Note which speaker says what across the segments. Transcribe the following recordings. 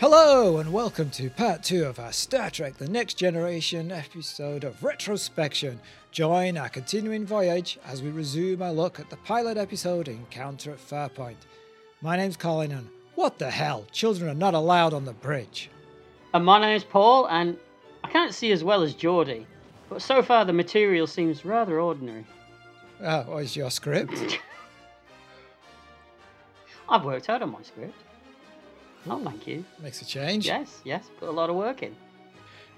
Speaker 1: Hello, and welcome to part two of our Star Trek The Next Generation episode of Retrospection. Join our continuing voyage as we resume our look at the pilot episode Encounter at Farpoint. My name's Colin, and what the hell? Children are not allowed on the bridge.
Speaker 2: And my name's Paul, and I can't see as well as Geordi, but so far the material seems rather ordinary.
Speaker 1: Oh, what is your script?
Speaker 2: I've worked hard on my script. Oh,
Speaker 1: Ooh.
Speaker 2: thank you.
Speaker 1: Makes a change.
Speaker 2: Yes, yes, put a lot of work in.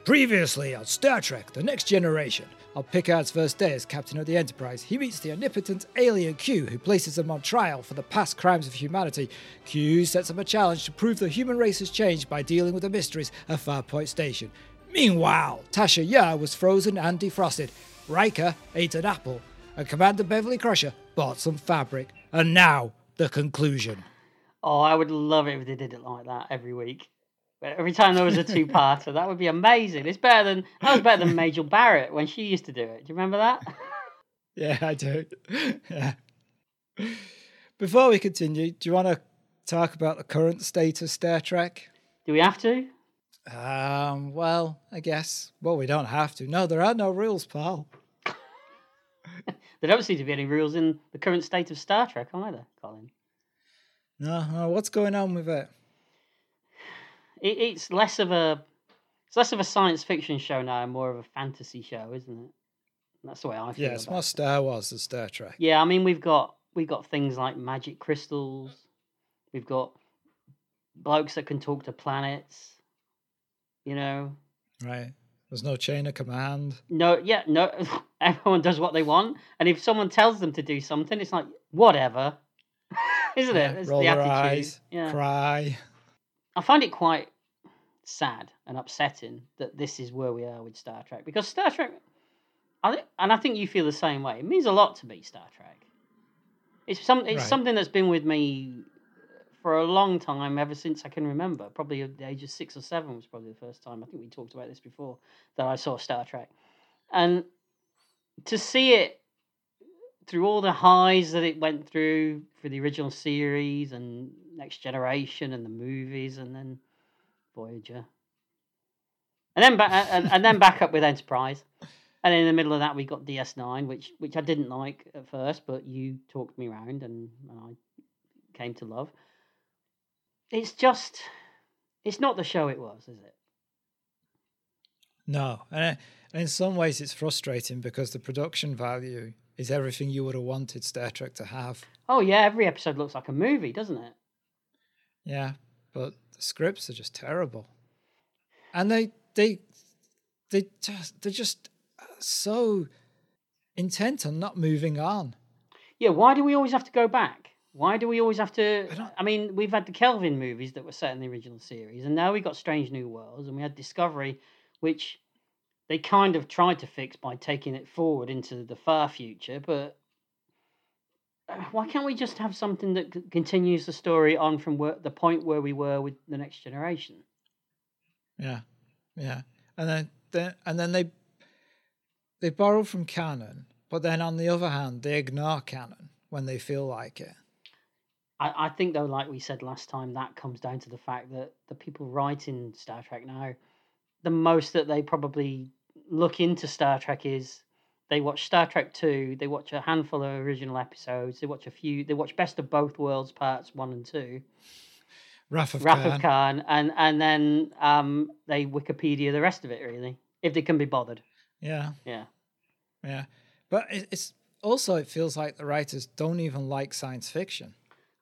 Speaker 1: Previously on Star Trek The Next Generation, on Picard's first day as captain of the Enterprise, he meets the omnipotent alien Q, who places him on trial for the past crimes of humanity. Q sets him a challenge to prove the human race has changed by dealing with the mysteries of Farpoint Station. Meanwhile, Tasha Yar was frozen and defrosted. Riker ate an apple, and Commander Beverly Crusher bought some fabric. And now, the conclusion.
Speaker 2: Oh, I would love it if they did it like that every week. Every time there was a two-parter, that would be amazing. It's better than that was better than Majel Barrett when she used to do it. Do you remember that?
Speaker 1: Yeah, I do. yeah. Before we continue, do you want to talk about the current state of Star Trek?
Speaker 2: Do we have to?
Speaker 1: Um, well, I guess. Well, we don't have to. No, there are no rules, pal.
Speaker 2: There don't seem to be any rules in the current state of Star Trek either, Colin.
Speaker 1: No, no. What's going on with it?
Speaker 2: It, it's less of a it's less of a science fiction show now, and more of a fantasy show, isn't it? That's the way I feel.
Speaker 1: Yeah, it's more
Speaker 2: it.
Speaker 1: Star Wars than Star Trek.
Speaker 2: Yeah, I mean we've got we've got things like magic crystals. We've got blokes that can talk to planets. You know,
Speaker 1: Right. There's no chain of command.
Speaker 2: no, yeah, no. Everyone does what they want, and if someone tells them to do something, it's like whatever, isn't it? It's
Speaker 1: roll
Speaker 2: the
Speaker 1: their
Speaker 2: attitude.
Speaker 1: eyes,
Speaker 2: yeah,
Speaker 1: cry.
Speaker 2: I find it quite sad and upsetting that this is where we are with Star Trek because Star Trek, I think, and I think you feel the same way. It means a lot to me, Star Trek. It's some, it's
Speaker 1: Right.
Speaker 2: something that's been with me for a long time, ever since I can remember. Probably at the age of six or seven was probably the first time. I think we talked about this before that I saw Star Trek, and to see it through all the highs that it went through for the original series and Next Generation and the movies, and then Voyager, and then back and, and then back up with Enterprise, and in the middle of that we got DS9, which which I didn't like at first, but you talked me around and, and I came to love. It's just, it's not the show it was, is it?
Speaker 1: No. And uh, in some ways, it's frustrating because the production value is everything you would have wanted Star Trek to have.
Speaker 2: Oh yeah, every episode looks like a movie, doesn't it?
Speaker 1: Yeah, but the scripts are just terrible, and they they they just they're just uh, so intent on not moving on.
Speaker 2: Yeah, why do we always have to go back? Why do we always have to?
Speaker 1: I
Speaker 2: I mean, we've had the Kelvin movies that were set in the original series, and now we got Strange New Worlds, and we had Discovery, which they kind of tried to fix by taking it forward into the far future. But uh, why can't we just have something that c- continues the story on from where, the point where we were with the Next Generation?
Speaker 1: Yeah, yeah, and then then and then they they borrow from canon, but then on the other hand, they ignore canon when they feel like it.
Speaker 2: I, I think though, like we said last time, that comes down to the fact that the people writing Star Trek now, the most that they probably look into Star Trek is they watch Star Trek two, they watch a handful of original episodes, they watch a few, they watch Best of Both Worlds parts one and two,
Speaker 1: Wrath of
Speaker 2: Wrath
Speaker 1: Khan.
Speaker 2: of Khan, and and then um they Wikipedia the rest of it really, if they can be bothered.
Speaker 1: Yeah,
Speaker 2: Yeah.
Speaker 1: yeah, but it's also it feels like the writers don't even like science fiction.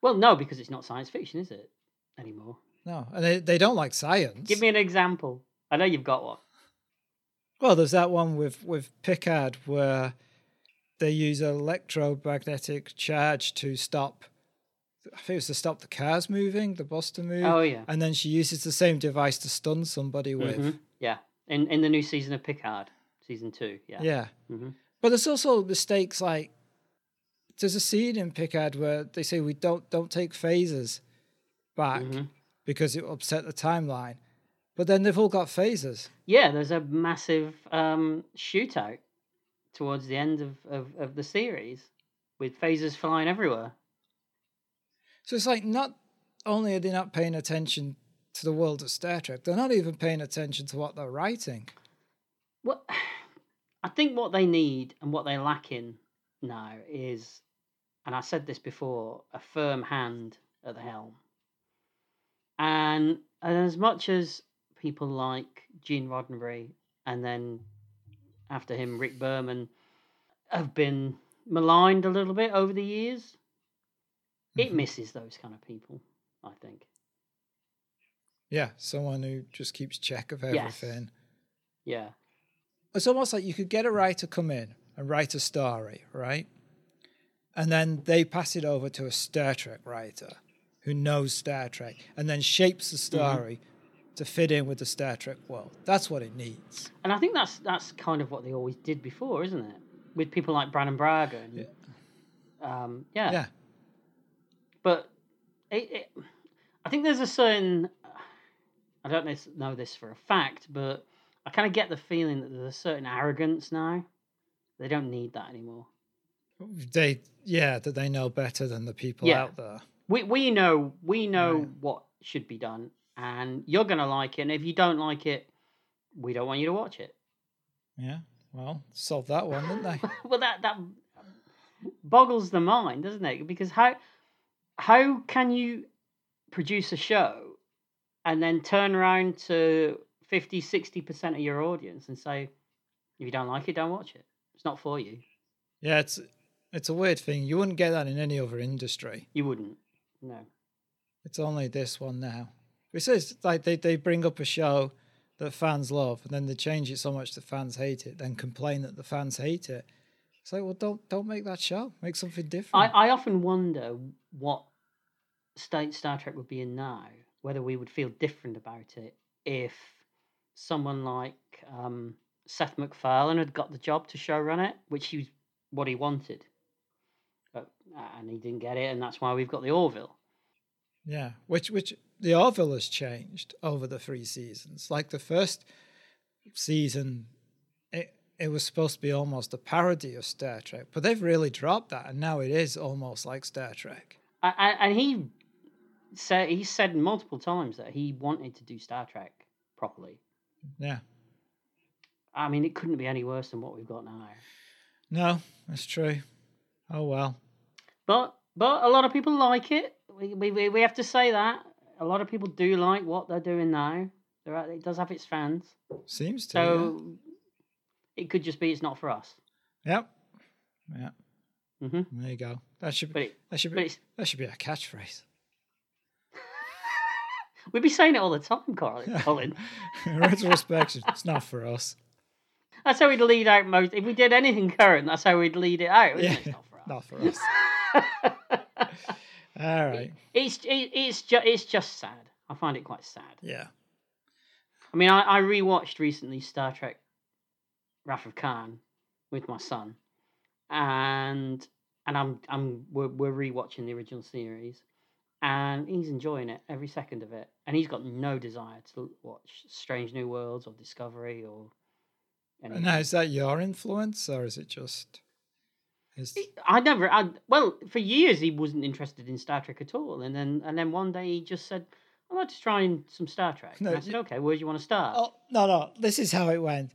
Speaker 2: Well, no, because it's not science fiction, is it anymore?
Speaker 1: No, and they, they don't like science.
Speaker 2: Give me an example. I know you've got one.
Speaker 1: Well, there's that one with with Picard where they use electromagnetic charge to stop. I think it was to stop the cars moving, the bus to move.
Speaker 2: Oh yeah.
Speaker 1: And then she uses the same device to stun somebody with.
Speaker 2: Mhm. Yeah, in in the new season of Picard, season two. Yeah.
Speaker 1: Yeah.
Speaker 2: Mhm.
Speaker 1: But there's also mistakes like there's a scene in Picard where they say we don't don't take phasers back
Speaker 2: Mm-hmm.
Speaker 1: because it will upset the timeline. But then they've all got phasers.
Speaker 2: Yeah, there's a massive um, shootout towards the end of, of, of the series with phasers flying everywhere.
Speaker 1: So it's like not only are they not paying attention to the world of Star Trek, they're not even paying attention to what they're writing.
Speaker 2: Well, I think what they need and what they're lacking now is, and I said this before, a firm hand at the helm. And, and as much as people like Gene Roddenberry and then after him Rick Berman have been maligned a little bit over the years, it
Speaker 1: Mhm.
Speaker 2: misses those kind of people, I think.
Speaker 1: Yeah, someone who just keeps check of
Speaker 2: Yes.
Speaker 1: everything.
Speaker 2: Yeah.
Speaker 1: It's almost like you could get a writer come in and write a story, right? And then they pass it over to a Star Trek writer who knows Star Trek and then shapes the story to fit in with the Star Trek world. That's what it needs.
Speaker 2: And I think that's that's kind of what they always did before, isn't it? With people like Brannon Braga. And,
Speaker 1: Yeah.
Speaker 2: Um, yeah.
Speaker 1: Yeah.
Speaker 2: But it, it, I think there's a certain. I don't know know this for a fact, but I kind of get the feeling that there's a certain arrogance now. They don't need that anymore.
Speaker 1: They yeah, that they know better than the people
Speaker 2: Yeah.
Speaker 1: out there.
Speaker 2: We we know we know
Speaker 1: Right.
Speaker 2: what should be done, and you're gonna like it. And if you don't like it, we don't want you to watch it.
Speaker 1: Yeah. Well, solved that one, didn't they?
Speaker 2: well that that boggles the mind doesn't it because how how can you produce a show and then turn around to 50 60% of your audience and say if you don't like it don't watch it it's not for you
Speaker 1: yeah, it's it's a weird thing. You wouldn't get that in any other industry.
Speaker 2: you wouldn't no
Speaker 1: It's only this one now. It says like they, they bring up a show that fans love and then they change it so much that fans hate it, then complain that the fans hate it. It's like, well don't don't make that show. Make something
Speaker 2: I,
Speaker 1: different.
Speaker 2: I often wonder what state Star Trek would be in now, whether we would feel different about it if someone like um, Seth MacFarlane had got the job to showrun it, which he was what he wanted, but and he didn't get it, and that's why we've got the Orville.
Speaker 1: Yeah. Which which the Orville has changed over the three seasons. Like the first season it it was supposed to be almost a parody of Star Trek, but they've really dropped that and now it is almost like Star Trek.
Speaker 2: I, I, and he said he said multiple times that he wanted to do Star Trek properly.
Speaker 1: Yeah.
Speaker 2: I mean, it couldn't be any worse than what we've got now.
Speaker 1: No, that's true. Oh well.
Speaker 2: But but a lot of people like it. We we we- have to say that a lot of people do like what they're doing now. There are, it does have its fans,
Speaker 1: Seems to.
Speaker 2: so it could just be it's not for us.
Speaker 1: Yep. Yeah.
Speaker 2: hmm
Speaker 1: There you go. That should be
Speaker 2: it,
Speaker 1: that should be that should be a catchphrase.
Speaker 2: we'd be saying it all the time, Colin. Colin.
Speaker 1: Retrospection. it's not for us.
Speaker 2: That's how we'd lead out most. If we did anything current, that's how we'd lead it out.
Speaker 1: Yeah.
Speaker 2: it? It's not for us.
Speaker 1: Not for us. All right.
Speaker 2: It's it, it's just it's just sad. I find it quite sad.
Speaker 1: Yeah.
Speaker 2: I mean, I, I rewatched recently Star Trek Wrath of Khan with my son, and and I'm I'm we're, we're rewatching the original series, and he's enjoying it every second of it, and he's got no desire to watch Strange New Worlds or Discovery or. anything.
Speaker 1: Now, is that your influence, or is it just his?
Speaker 2: I never. I, well, for years he wasn't interested in Star Trek at all, and then and then one day he just said, "I'd like to try some Star Trek."
Speaker 1: No,
Speaker 2: and I said, "Okay, where do you want to start?"
Speaker 1: Oh no, no. This is how it went.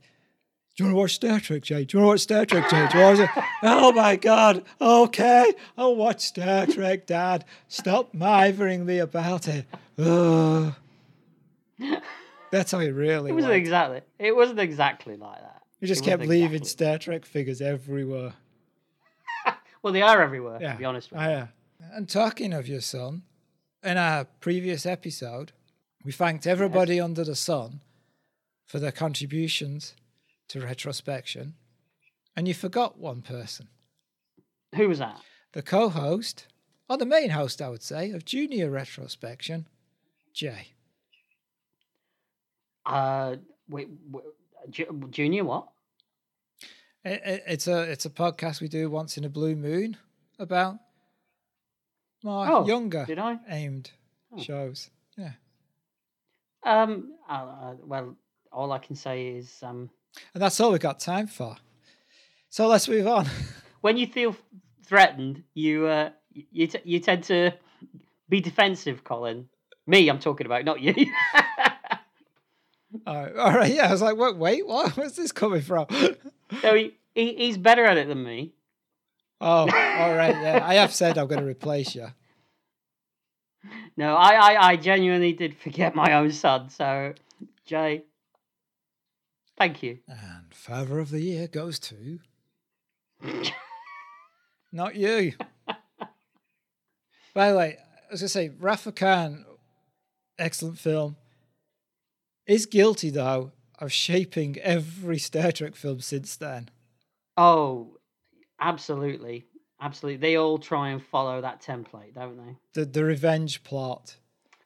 Speaker 1: Do you want to watch Star Trek, Jay? Do you want to watch Star Trek, Jay? Do you want to? Oh my God. Okay, I'll watch Star Trek, Dad. Stop mithering me about it. Ugh. That's how it really
Speaker 2: It wasn't
Speaker 1: went.
Speaker 2: exactly. It wasn't exactly like that.
Speaker 1: You just kept leaving
Speaker 2: exactly-
Speaker 1: Star Trek figures everywhere.
Speaker 2: Well, they are everywhere.
Speaker 1: Yeah.
Speaker 2: To be honest with you.
Speaker 1: yeah. And talking of your son, in our previous episode, we thanked everybody under the sun for their contributions to retrospection. And you forgot one person
Speaker 2: Who was that?
Speaker 1: the co host, or the main host, I would say, of Junior Retrospection, Jay.
Speaker 2: Uh, wait, wait, Junior what?
Speaker 1: It, it, it's a it's a podcast we do once in a blue moon about more
Speaker 2: Oh,
Speaker 1: younger
Speaker 2: did I?
Speaker 1: aimed
Speaker 2: Oh.
Speaker 1: shows. Yeah.
Speaker 2: Um. Uh, uh, well, all I can say is, um,
Speaker 1: And that's all we've got time for. So let's move on.
Speaker 2: when you feel threatened, you uh, you t- you tend to be defensive, Colin. Me, I'm talking about, not you.
Speaker 1: all right, all right. Yeah, I was like, what? Wait, what? Where's this coming from?
Speaker 2: so he, he he's better at it than me.
Speaker 1: oh, all right. Yeah, I have said I'm going to replace you.
Speaker 2: No, I, I, I genuinely did forget my own son. So, Jay, thank you.
Speaker 1: And Father of the Year goes to. Not you. By the way, I was going to say, Wrath of Khan, excellent film, is guilty, though, of shaping every Star Trek film since then.
Speaker 2: Oh, absolutely, absolutely. They all try and follow that template, don't they?
Speaker 1: The, the revenge plot.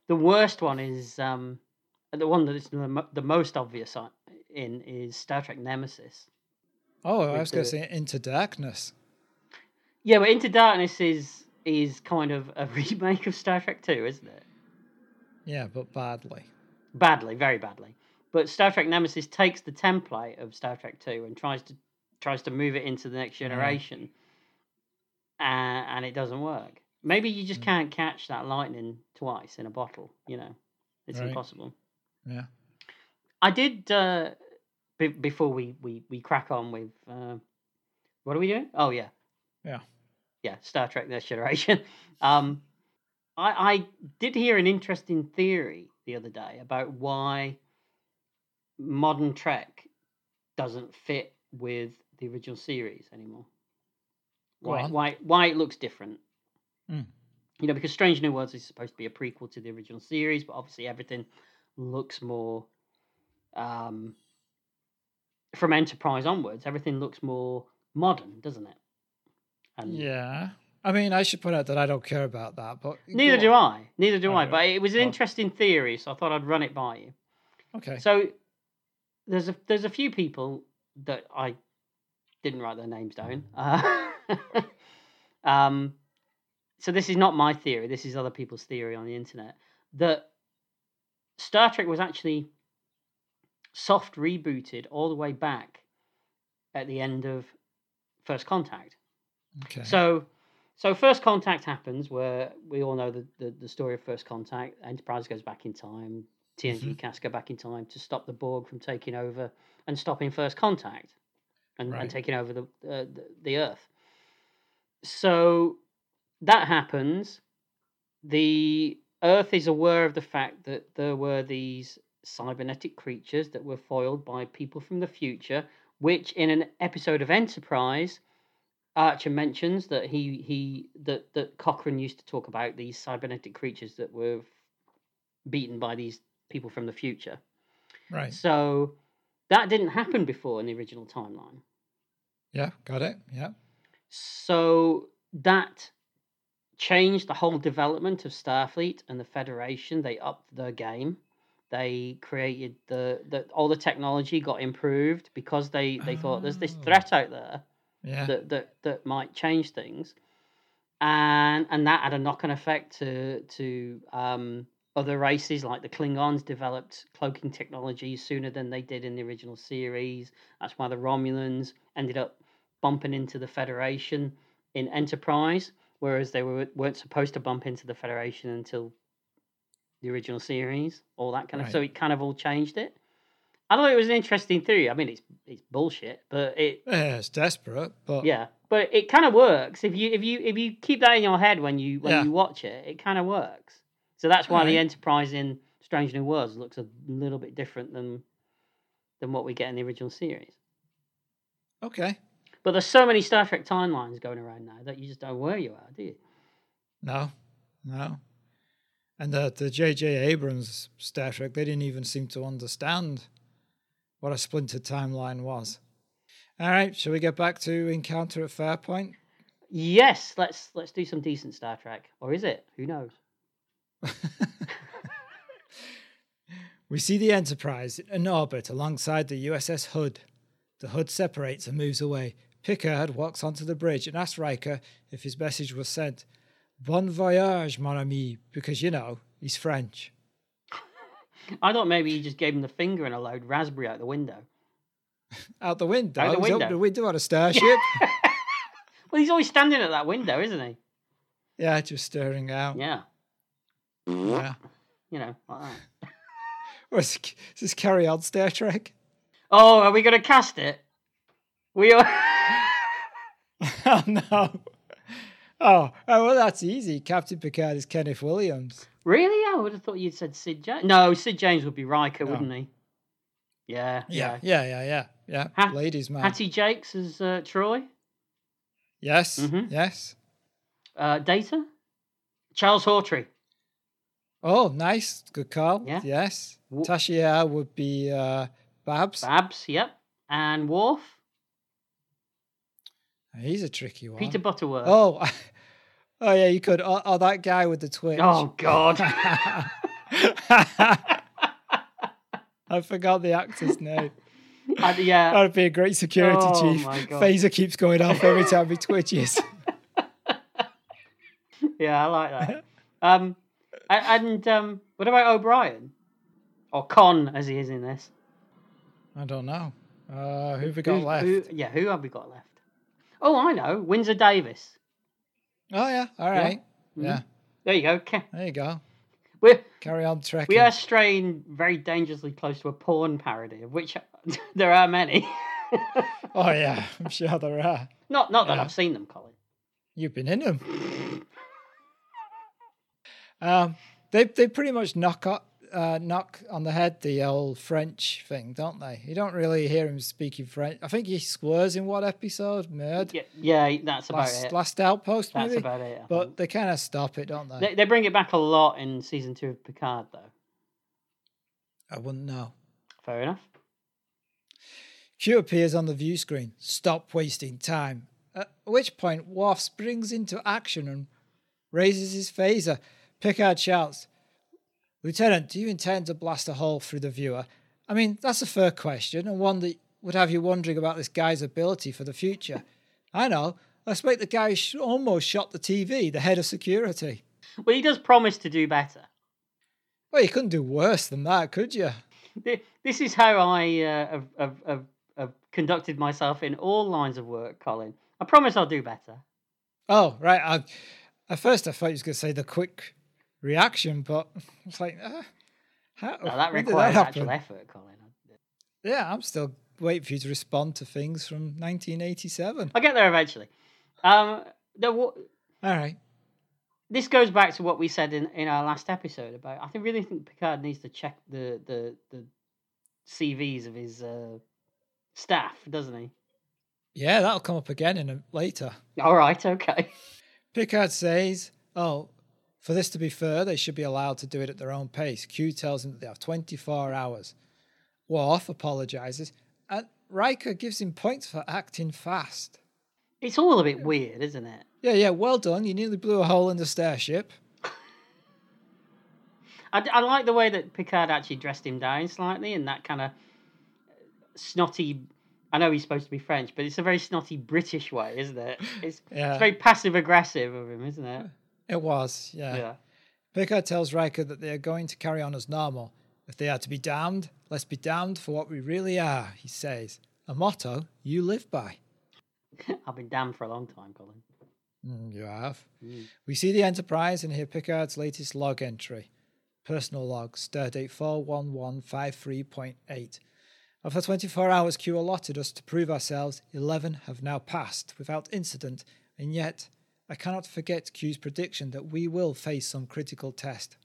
Speaker 2: The worst one is um, the one that is the, the most obvious in is Star Trek Nemesis.
Speaker 1: Oh, I was going to say Into Darkness.
Speaker 2: Yeah, but Into Darkness is is kind of a remake of Star Trek Two, isn't it?
Speaker 1: Yeah, but badly.
Speaker 2: Badly, very badly. But Star Trek Nemesis takes the template of Star Trek Two and tries to tries to move it into the next generation, and, and it doesn't work. Maybe you just
Speaker 1: Mm.
Speaker 2: can't catch that lightning twice in a bottle. You know, it's
Speaker 1: Right.
Speaker 2: impossible.
Speaker 1: Yeah.
Speaker 2: I did uh, be- before we, we we crack on with uh, what are we doing? Oh yeah,
Speaker 1: Yeah.
Speaker 2: yeah, Star Trek: Next Generation. Um, I I did hear an interesting theory the other day about why modern Trek doesn't fit with the original series anymore. Why why why it looks different?
Speaker 1: Mm.
Speaker 2: You know, because Strange New Worlds is supposed to be a prequel to the original series, but obviously everything looks more um, from Enterprise onwards. Everything looks more modern, doesn't it? And
Speaker 1: Yeah. I mean, I should point out that I don't care about that, but
Speaker 2: Neither do. I. Neither do I.
Speaker 1: Alright.
Speaker 2: But it was an interesting theory, so I thought I'd run it by you.
Speaker 1: Okay.
Speaker 2: So there's a there's a few people that I didn't write their names down. Uh, um, so this is not my theory. This is other people's theory on the internet that Star Trek was actually soft rebooted all the way back at the end of First Contact.
Speaker 1: okay.
Speaker 2: So, so first contact happens where we all know the, the, the story of first contact. Enterprise goes back in time. TNG
Speaker 1: Mhm.
Speaker 2: cast go back in time to stop the Borg from taking over and stopping first contact and,
Speaker 1: Right.
Speaker 2: and taking over the, uh, the the Earth. So that happens. The Earth is aware of the fact that there were these cybernetic creatures that were foiled by people from the future, which in an episode of Enterprise Archer mentions that he he that that Cochrane used to talk about these cybernetic creatures that were beaten by these people from the future.
Speaker 1: right.
Speaker 2: So that didn't happen before in the original timeline.
Speaker 1: Yeah, got it. Yeah.
Speaker 2: So that changed the whole development of Starfleet and the Federation. They upped their game. They created the, the all the technology got improved because they, they thought there's this
Speaker 1: Oh.
Speaker 2: threat out there
Speaker 1: Yeah.
Speaker 2: that, that that might change things, and and that had a knock on effect to to um, other races like the Klingons developed cloaking technology sooner than they did in the original series. That's why the Romulans ended up bumping into the Federation in Enterprise, whereas they were weren't supposed to bump into the Federation until the original series. All that kind of so it kind of all changed it. I thought it was an interesting theory. I mean, it's it's bullshit, but it
Speaker 1: yeah, it's desperate, but
Speaker 2: yeah, but it kind of works if you if you if you keep that in your head when you when
Speaker 1: Yeah.
Speaker 2: you watch it. It kind of works. So that's why the
Speaker 1: Alright.
Speaker 2: Enterprise in Strange New Worlds looks a little bit different than than what we get in the original series.
Speaker 1: okay.
Speaker 2: But there's so many Star Trek timelines going around now that you just don't know where you are, do you?
Speaker 1: No, no. And the the J.J. Abrams Star Trek, they didn't even seem to understand what a splintered timeline was. All right, shall we get back to Encounter at Farpoint?
Speaker 2: Yes, let's let's do some decent Star Trek, or is it? Who knows?
Speaker 1: we see the Enterprise in orbit alongside the USS Hood. The hood separates and moves away. Picard walks onto the bridge and asks Riker if his message was sent. Bon voyage, mon ami, because you know, he's French.
Speaker 2: I thought maybe he just gave him the finger and a loud raspberry out the window.
Speaker 1: Out the window?
Speaker 2: Out the window.
Speaker 1: opened the window on a starship?
Speaker 2: Well, he's always standing at that window, isn't he?
Speaker 1: yeah, just staring out.
Speaker 2: Yeah.
Speaker 1: Yeah.
Speaker 2: You know, like that.
Speaker 1: Is this carry on Star Trek?
Speaker 2: Oh, are we going to cast it? We are.
Speaker 1: oh no. Oh, oh well that's easy. Captain Picard is Kenneth Williams.
Speaker 2: Really? I would have thought you'd said Sid James. No, Sid James would be Riker,
Speaker 1: No.
Speaker 2: wouldn't he? Yeah.
Speaker 1: Yeah, yeah, yeah, yeah. Yeah.
Speaker 2: Ha-
Speaker 1: Ladies man.
Speaker 2: Hattie Jacques as uh, Troi.
Speaker 1: yes.
Speaker 2: Mhm.
Speaker 1: Yes.
Speaker 2: Uh, Data. Charles Hawtrey.
Speaker 1: Oh, nice. Good call.
Speaker 2: Yeah.
Speaker 1: Yes.
Speaker 2: Tasha
Speaker 1: Yar would be uh Babs.
Speaker 2: Babs. Yep. And Worf.
Speaker 1: He's a tricky one.
Speaker 2: Peter Butterworth.
Speaker 1: Oh, oh yeah, you could. Oh, oh, that guy with the twitch.
Speaker 2: Oh, God.
Speaker 1: I forgot the actor's name.
Speaker 2: And, yeah.
Speaker 1: That'd be a great security
Speaker 2: Oh,
Speaker 1: chief.
Speaker 2: my God.
Speaker 1: Phaser keeps going off every time he twitches.
Speaker 2: Yeah, I like that. Um, and um, what about O'Brien? Or Conn, as he is in this.
Speaker 1: I don't know. Uh, who've we got
Speaker 2: Who-
Speaker 1: left?
Speaker 2: who- yeah, who have we got left? Oh, I know. Windsor Davies.
Speaker 1: Oh yeah, all right. Yeah,
Speaker 2: There you go. Ca-
Speaker 1: there you go.
Speaker 2: We're,
Speaker 1: Carry on trekking.
Speaker 2: we are straying very dangerously close to a porn parody, of which there are many.
Speaker 1: Oh yeah, I'm sure there are.
Speaker 2: not not that I've seen them, Colin.
Speaker 1: You've been in them. Um, they they pretty much knock o- uh, knock on the head the old French thing, don't they? You don't really hear him speaking French. I think he swears in what episode? Merde.
Speaker 2: Yeah, yeah that's about
Speaker 1: Last,
Speaker 2: it.
Speaker 1: last outpost,
Speaker 2: That's about it. I
Speaker 1: But
Speaker 2: think.
Speaker 1: they kind of stop it, don't they?
Speaker 2: they, they bring it back a lot in season two of Picard, though.
Speaker 1: I wouldn't know.
Speaker 2: Fair enough.
Speaker 1: Q appears on the view screen. Stop wasting time. At which point, Worf springs into action and raises his phaser. Picard shouts, Lieutenant, do you intend to blast a hole through the viewer? I mean, that's a fair question, and one that would have you wondering about this guy's ability for the future. I know. I expect the guy sh- almost shot the TV, the head of security.
Speaker 2: Well, he does promise to do better.
Speaker 1: Well, you couldn't do worse than that, could you?
Speaker 2: This is how I uh, have, have, have, have conducted myself in all lines of work, Colin. I promise I'll do better.
Speaker 1: Oh, right. I, at first, I thought you was going to say the quick reaction, but it's like, uh, how?
Speaker 2: No, that requires
Speaker 1: happen?
Speaker 2: actual effort, Colin.
Speaker 1: Yeah, I'm still waiting for you to respond to things from 1987.
Speaker 2: I'll get there eventually. Um, wa-
Speaker 1: All right.
Speaker 2: this goes back to what we said in, in our last episode about. I think really think Picard needs to check the the, the CVs of his uh, staff, doesn't he?
Speaker 1: Yeah, that'll come up again in a, later.
Speaker 2: All right, okay.
Speaker 1: Picard says, "Oh, for this to be fair, they should be allowed to do it at their own pace." Q tells him that they have 24 hours. Worf apologizes, and Riker gives him points for acting fast.
Speaker 2: It's all a bit weird, isn't it?
Speaker 1: Yeah, yeah, well done. You nearly blew a hole in the starship.
Speaker 2: I, I like the way that Picard actually dressed him down slightly and that kind of snotty. I know he's supposed to be French, but it's a very snotty British way, isn't it? It's,
Speaker 1: Yeah.
Speaker 2: it's very passive aggressive of him, isn't it?
Speaker 1: It was, yeah.
Speaker 2: Yeah.
Speaker 1: Picard tells Riker that they are going to carry on as normal. If they are to be damned, let's be damned for what we really are, he says. A motto you live by.
Speaker 2: I've been damned for a long time, Colin.
Speaker 1: Mm, you have.
Speaker 2: Mm.
Speaker 1: We see the Enterprise and hear Picard's latest log entry. Personal log, stardate 41153.8. Of the 24 hours Q allotted us to prove ourselves, 11 have now passed without incident, and yet I cannot forget Q's prediction that we will face some critical test.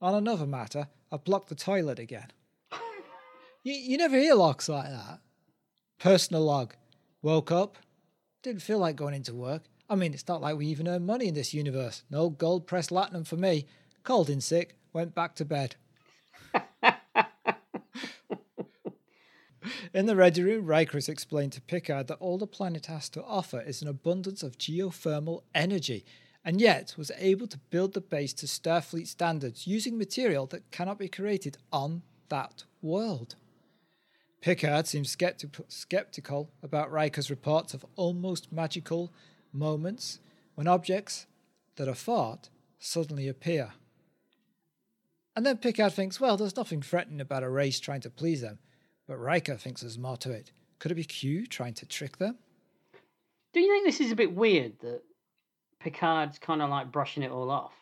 Speaker 1: On another matter, I've blocked the toilet again. you, you never hear logs like that. Personal log. Woke up, didn't feel like going into work. I mean, it's not like we even earn money in this universe. No gold pressed latinum for me. Called in sick, went back to bed. In the ready room, Riker has explained to Picard that all the planet has to offer is an abundance of geothermal energy, and yet was able to build the base to Starfleet standards using material that cannot be created on that world. Picard seems skepti- skeptical about Riker's reports of almost magical moments when objects that are thought suddenly appear. And then Picard thinks, well, there's nothing threatening about a race trying to please them. But Riker thinks there's more to it. Could it be Q trying to trick them?
Speaker 2: Do you think this is a bit weird that Picard's kind of like brushing it all off?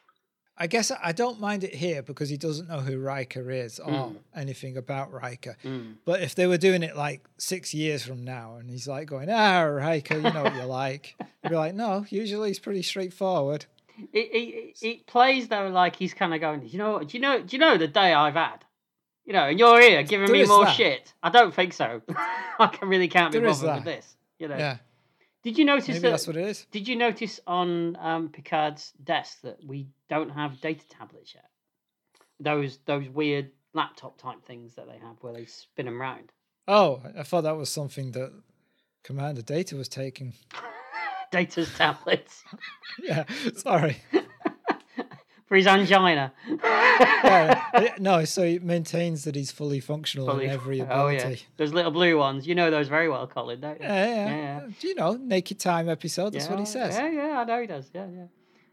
Speaker 1: I guess I don't mind it here because he doesn't know who Riker is or
Speaker 2: Mm.
Speaker 1: anything about Riker.
Speaker 2: Mm.
Speaker 1: But if they were doing it like six years from now and he's like going, ah, Riker, you know what you're like, you'd be like, no, usually he's pretty straightforward.
Speaker 2: It, it, it plays though like he's kind of going. Do you know? Do you know? Do you know the day I've had? You know, and you're here giving
Speaker 1: There
Speaker 2: me more
Speaker 1: that.
Speaker 2: shit. I don't think so. I can really can't be
Speaker 1: There
Speaker 2: bothered with this. You know.
Speaker 1: Yeah,
Speaker 2: Did you notice
Speaker 1: maybe
Speaker 2: that?
Speaker 1: that's what it is.
Speaker 2: Did you notice on um, Picard's desk that we don't have data tablets yet? Those those weird laptop type things that they have where they spin them round.
Speaker 1: Oh, I thought that was something that Commander Data was taking.
Speaker 2: Data's tablets
Speaker 1: Yeah, sorry.
Speaker 2: For his angina.
Speaker 1: Yeah, no, so he maintains that he's fully functional
Speaker 2: Fully-
Speaker 1: in every
Speaker 2: oh
Speaker 1: ability.
Speaker 2: yeah, those little blue ones. You know those very well, Colin, don't you?
Speaker 1: Yeah, yeah.
Speaker 2: Yeah,
Speaker 1: you know, Naked Time episode? That's what he says.
Speaker 2: Yeah, yeah, I know he does. Yeah, yeah.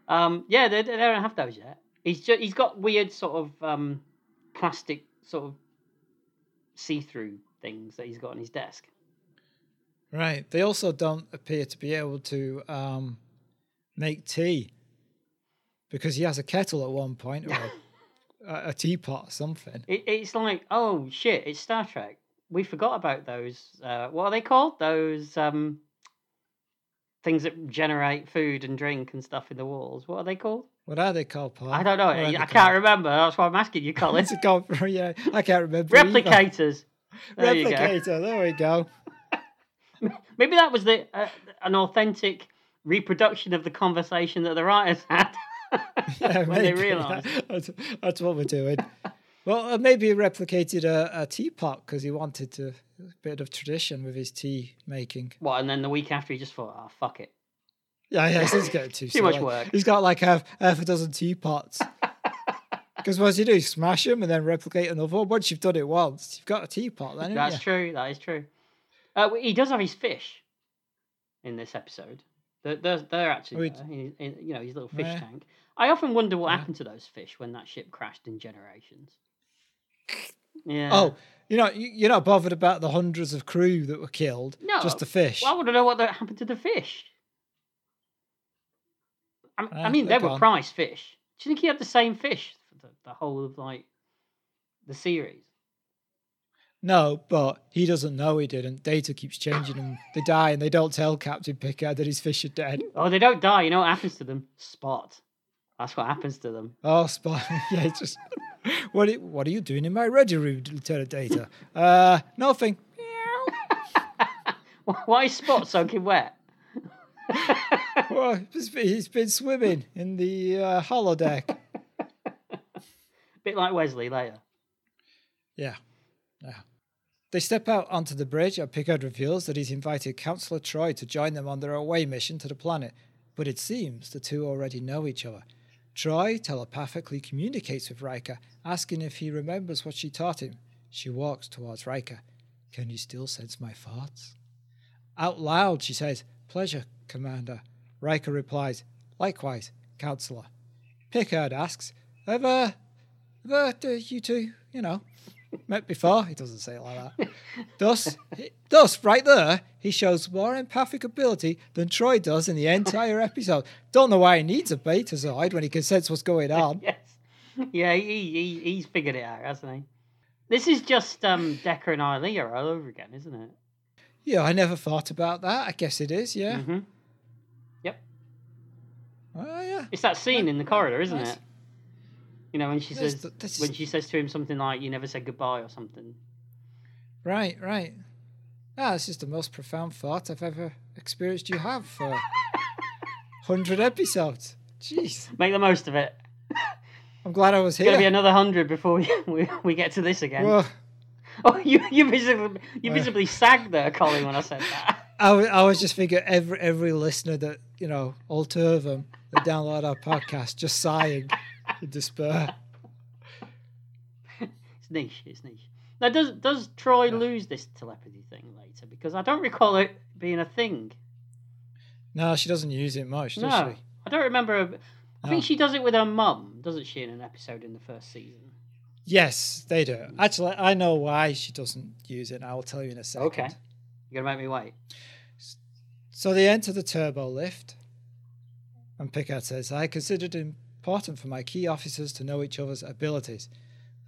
Speaker 2: Um, yeah, they, they don't have those yet. He's just he's got weird sort of um, plastic sort of see-through things that he's got on his desk.
Speaker 1: Right. They also don't appear to be able to um, make tea because he has a kettle at one point or a, a teapot or something.
Speaker 2: It, it's like, oh shit, it's Star Trek. We forgot about those. Uh, what are they called? Those um, things that generate food and drink and stuff in the walls. What are they called?
Speaker 1: What are they called, Paul?
Speaker 2: I don't know. I can't
Speaker 1: called?
Speaker 2: remember. That's why I'm asking you, Colin.
Speaker 1: It's called yeah, I can't remember.
Speaker 2: Replicators. There.
Speaker 1: Replicator. There we go.
Speaker 2: Maybe that was the uh, an authentic reproduction of the conversation that the writers had
Speaker 1: Yeah,
Speaker 2: when they
Speaker 1: maybe.
Speaker 2: realised.
Speaker 1: That's, that's what we're doing. Well, uh, maybe he replicated a, a teapot because he wanted to a bit of tradition with his tea making.
Speaker 2: What? And then the week after, he just thought, "Oh, fuck it."
Speaker 1: Yeah, yeah, he's getting too,
Speaker 2: Too much work.
Speaker 1: He's got like half, half a dozen teapots. Because what you do? Smash them and then replicate another one. Once you've done it once, you've got a teapot then,
Speaker 2: That's
Speaker 1: you?
Speaker 2: true. That is true. Uh, well, he does have his fish in this episode. They're, they're, they're actually
Speaker 1: Oh,
Speaker 2: there. He- he- you know his little fish
Speaker 1: Yeah.
Speaker 2: tank. I often wonder what
Speaker 1: Yeah.
Speaker 2: happened to those fish when that ship crashed in Generations. Yeah.
Speaker 1: Oh, you know, you- you're not bothered about the hundreds of crew that were killed,
Speaker 2: No,
Speaker 1: just the fish.
Speaker 2: Well, I want to know what happened to the fish. I, I
Speaker 1: Uh,
Speaker 2: mean, they
Speaker 1: they're
Speaker 2: were
Speaker 1: gone.
Speaker 2: prize fish. Do you think he had the same fish for the, the whole of like the series?
Speaker 1: No, but he doesn't know he didn't. Data keeps changing them. They die and they don't tell Captain Picard that his fish are dead.
Speaker 2: Oh, they don't die. You know what happens to them? Spot. That's what happens to them.
Speaker 1: Oh, Spot. yeah, it's just. What are, what are you doing in my ready room, Lieutenant Data? Uh, nothing.
Speaker 2: Why is Spot soaking wet?
Speaker 1: Well, he's been- swimming in the uh, holodeck.
Speaker 2: Bit like Wesley later.
Speaker 1: Yeah. Yeah. They step out onto the bridge and Picard reveals that he's invited Counsellor Troi to join them on their away mission to the planet. But it seems the two already know each other. Troi telepathically communicates with Riker, asking if he remembers what she taught him. She walks towards Riker. Can you still sense my thoughts? Out loud, she says, Pleasure, Commander. Riker replies, Likewise, Counsellor. Picard asks, Ever, ever, you two, you know, met before? He doesn't say it like that. Thus, he- thus, right there, he shows more empathic ability than Troi does in the entire episode. Don't know why he needs a betazoid when he can sense what's going on.
Speaker 2: Yes. Yeah, he, he he's figured it out, hasn't he? This is just um, Decker and Ilia all over again, isn't it?
Speaker 1: Yeah, I never thought about that. I guess it is, yeah.
Speaker 2: hmm Yep.
Speaker 1: Oh, yeah.
Speaker 2: It's that scene in the corridor, isn't it? You know, when she says
Speaker 1: th- this
Speaker 2: when she says to him something like "You never said goodbye" or something.
Speaker 1: Right, right. Ah, this is the most profound thought I've ever experienced you have for 100 episodes. Jeez.
Speaker 2: Make the most of it.
Speaker 1: I'm glad I was
Speaker 2: It's gonna be another hundred before we, we, we get to this again.
Speaker 1: Well,
Speaker 2: Oh, you you visibly you
Speaker 1: Well.
Speaker 2: visibly sagged there, Colin, when I said that.
Speaker 1: I wa- I was just thinking every every listener that, you know, all two of them that download our podcast just sighing in despair.
Speaker 2: It's niche. It's niche. Now, does does Troi lose this telepathy thing later? Because I don't recall it being a thing.
Speaker 1: No, she doesn't use it much, does
Speaker 2: No,
Speaker 1: she?
Speaker 2: I don't remember. her- I think she does it with her mum, doesn't she, in an episode in the first season?
Speaker 1: Yes, they do. Mm. Actually, I know why she doesn't use it. and I will tell you in a second.
Speaker 2: Okay. You're gonna make me wait.
Speaker 1: So they enter the turbo lift, and Picard says, I considered it important for my key officers to know each other's abilities.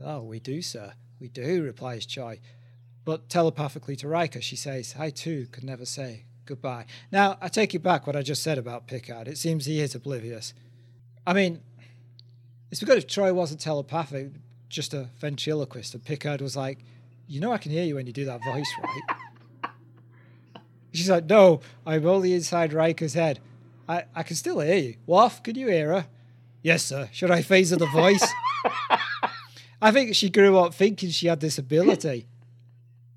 Speaker 1: Oh, we do, sir. We do, replies Troi. But telepathically to Riker, she says, I too could never say goodbye. Now, I take it back what I just said about Picard. It seems he is oblivious. I mean, it's because if Troi wasn't telepathic, just a ventriloquist, and Picard was like, You know, I can hear you when you do that voice, right? She's like, no, I'm only inside Riker's head. I, I can still hear you. Worf, can you hear her? Yes, sir. Should I phaser the voice? I think she grew up thinking she had this ability.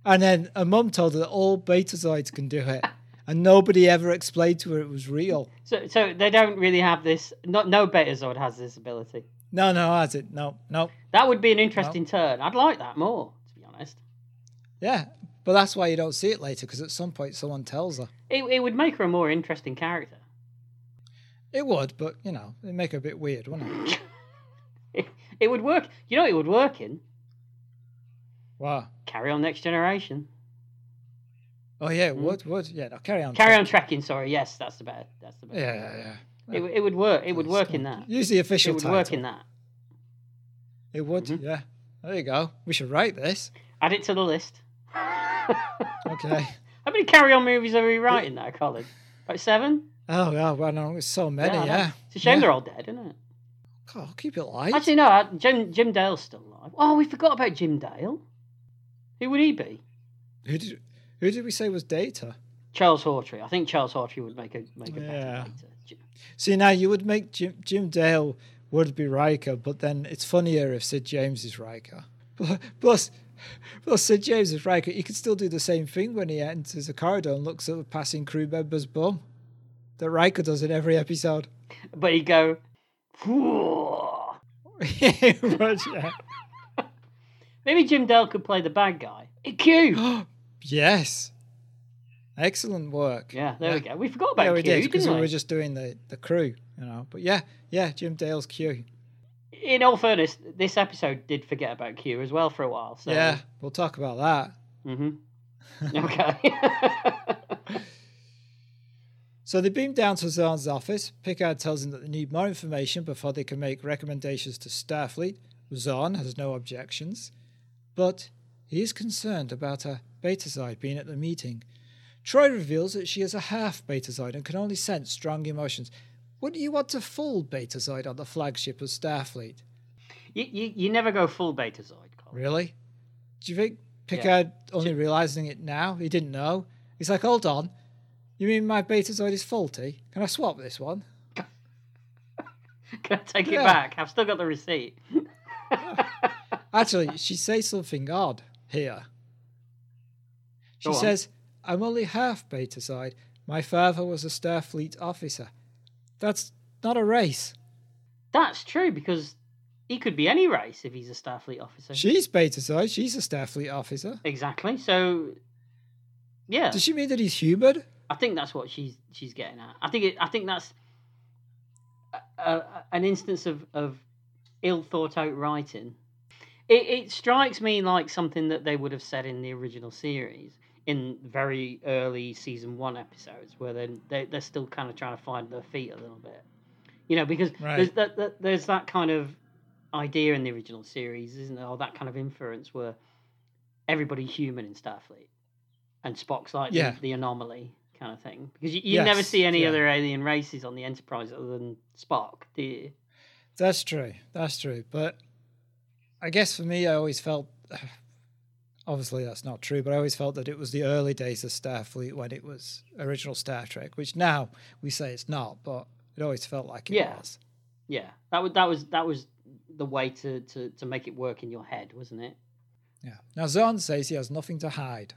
Speaker 1: And then her mum told her that all betazoids can do it. And nobody ever explained to her it was real.
Speaker 2: So, so they don't really have this. Not no Betazoid has this ability.
Speaker 1: No, no, has it? No, no.
Speaker 2: That would be an interesting turn. I'd like that more, to be honest.
Speaker 1: Yeah. But that's why you don't see it later, because at some point someone tells her.
Speaker 2: It, it would make her a more interesting character.
Speaker 1: It would, but, you know, it'd make her a bit weird, wouldn't it?
Speaker 2: It, it would work. You know, it would work in
Speaker 1: Wow.
Speaker 2: Carry On Next Generation.
Speaker 1: Oh, yeah, it would, would. Yeah, no, carry on.
Speaker 2: Carry On Tracking. Sorry, yes, that's the better. That's the better.
Speaker 1: Yeah, yeah, yeah.
Speaker 2: It, would- it would work. It would work in that.
Speaker 1: Use the official.
Speaker 2: It would
Speaker 1: title.
Speaker 2: work in that.
Speaker 1: It would,
Speaker 2: Mhm.
Speaker 1: yeah. There you go. We should write this.
Speaker 2: Add it to the list.
Speaker 1: Okay.
Speaker 2: How many Carry On movies are we writing now, Colin? About seven?
Speaker 1: Oh, yeah, well, no, it's so many,
Speaker 2: I know.
Speaker 1: yeah.
Speaker 2: It's a shame
Speaker 1: Yeah.
Speaker 2: they're all dead, isn't it?
Speaker 1: God, I'll keep it light.
Speaker 2: Actually, no. uh, Jim Jim Dale's still alive. Oh, we forgot about Jim Dale. Who would he be?
Speaker 1: who did who did we say was Data?
Speaker 2: Charles Hawtrey. I think Charles Hawtrey would make a make a better
Speaker 1: Yeah.
Speaker 2: Data.
Speaker 1: See, now you would make Jim, Jim Dale would be Riker, but then it's funnier if Sid James is Riker. Plus, plus Sid James is Riker. He could still do the same thing when he enters a corridor and looks at a passing crew member's bum. That Riker does in every episode.
Speaker 2: But he'd go.
Speaker 1: But, yeah.
Speaker 2: Maybe Jim Dale could play the bad guy. Q.
Speaker 1: yes. Excellent work.
Speaker 2: Yeah, there we go. We forgot about
Speaker 1: yeah, we
Speaker 2: Q,
Speaker 1: did because we
Speaker 2: we?
Speaker 1: were just doing the, the crew, you know. But yeah, yeah, Jim Dale's Q.
Speaker 2: In all fairness, this episode did forget about Q as well for a while. So.
Speaker 1: Yeah, we'll talk about that.
Speaker 2: hmm Okay.
Speaker 1: So they beam down to Zorn's office. Picard tells him that they need more information before they can make recommendations to Starfleet. Zahn has no objections, but he is concerned about a betazoid being at the meeting. Troi reveals that she is a half betazoid and can only sense strong emotions. Wouldn't you want a full betazoid on the flagship of Starfleet?
Speaker 2: you, you, you never go full Betazoid, Colin.
Speaker 1: Really? Do you think Picard only realizing it now? He didn't know. He's like, hold on. You mean my betazoid is faulty? Can I swap this one?
Speaker 2: Can I take
Speaker 1: Yeah.
Speaker 2: it back? I've still got the receipt.
Speaker 1: Actually, she says something odd here. She says, I'm only half betazoid. My father was a Starfleet officer. That's not a race.
Speaker 2: That's true because he could be any race if he's a Starfleet officer.
Speaker 1: She's betazoid. She's a Starfleet officer.
Speaker 2: Exactly. So, yeah,
Speaker 1: Does she mean that he's human?
Speaker 2: I think that's what she's she's getting at. I think it, I think that's a, a, an instance of, of ill thought out writing. It, it strikes me like something that they would have said in the original series in very early season one episodes, where they they they're still kind of trying to find their feet a little bit. You know, because there's that, that there's that kind of idea in the original series, isn't there? Or that kind of inference where everybody's human in Starfleet, and Spock's like the-
Speaker 1: Yeah.
Speaker 2: the, anomaly kind of thing. Because you, you never see any
Speaker 1: yeah.
Speaker 2: other alien races on the Enterprise other than Spock, do you?
Speaker 1: That's true. That's true. But I guess for me, I always felt. Obviously, that's not true, but I always felt that it was the early days of Starfleet when it was original Star Trek, which now we say it's not, but it always felt like it
Speaker 2: Yeah.
Speaker 1: was.
Speaker 2: Yeah, that was that was that was the way to, to, to make it work in your head, wasn't it?
Speaker 1: Yeah. Now, Zorn says he has nothing to hide.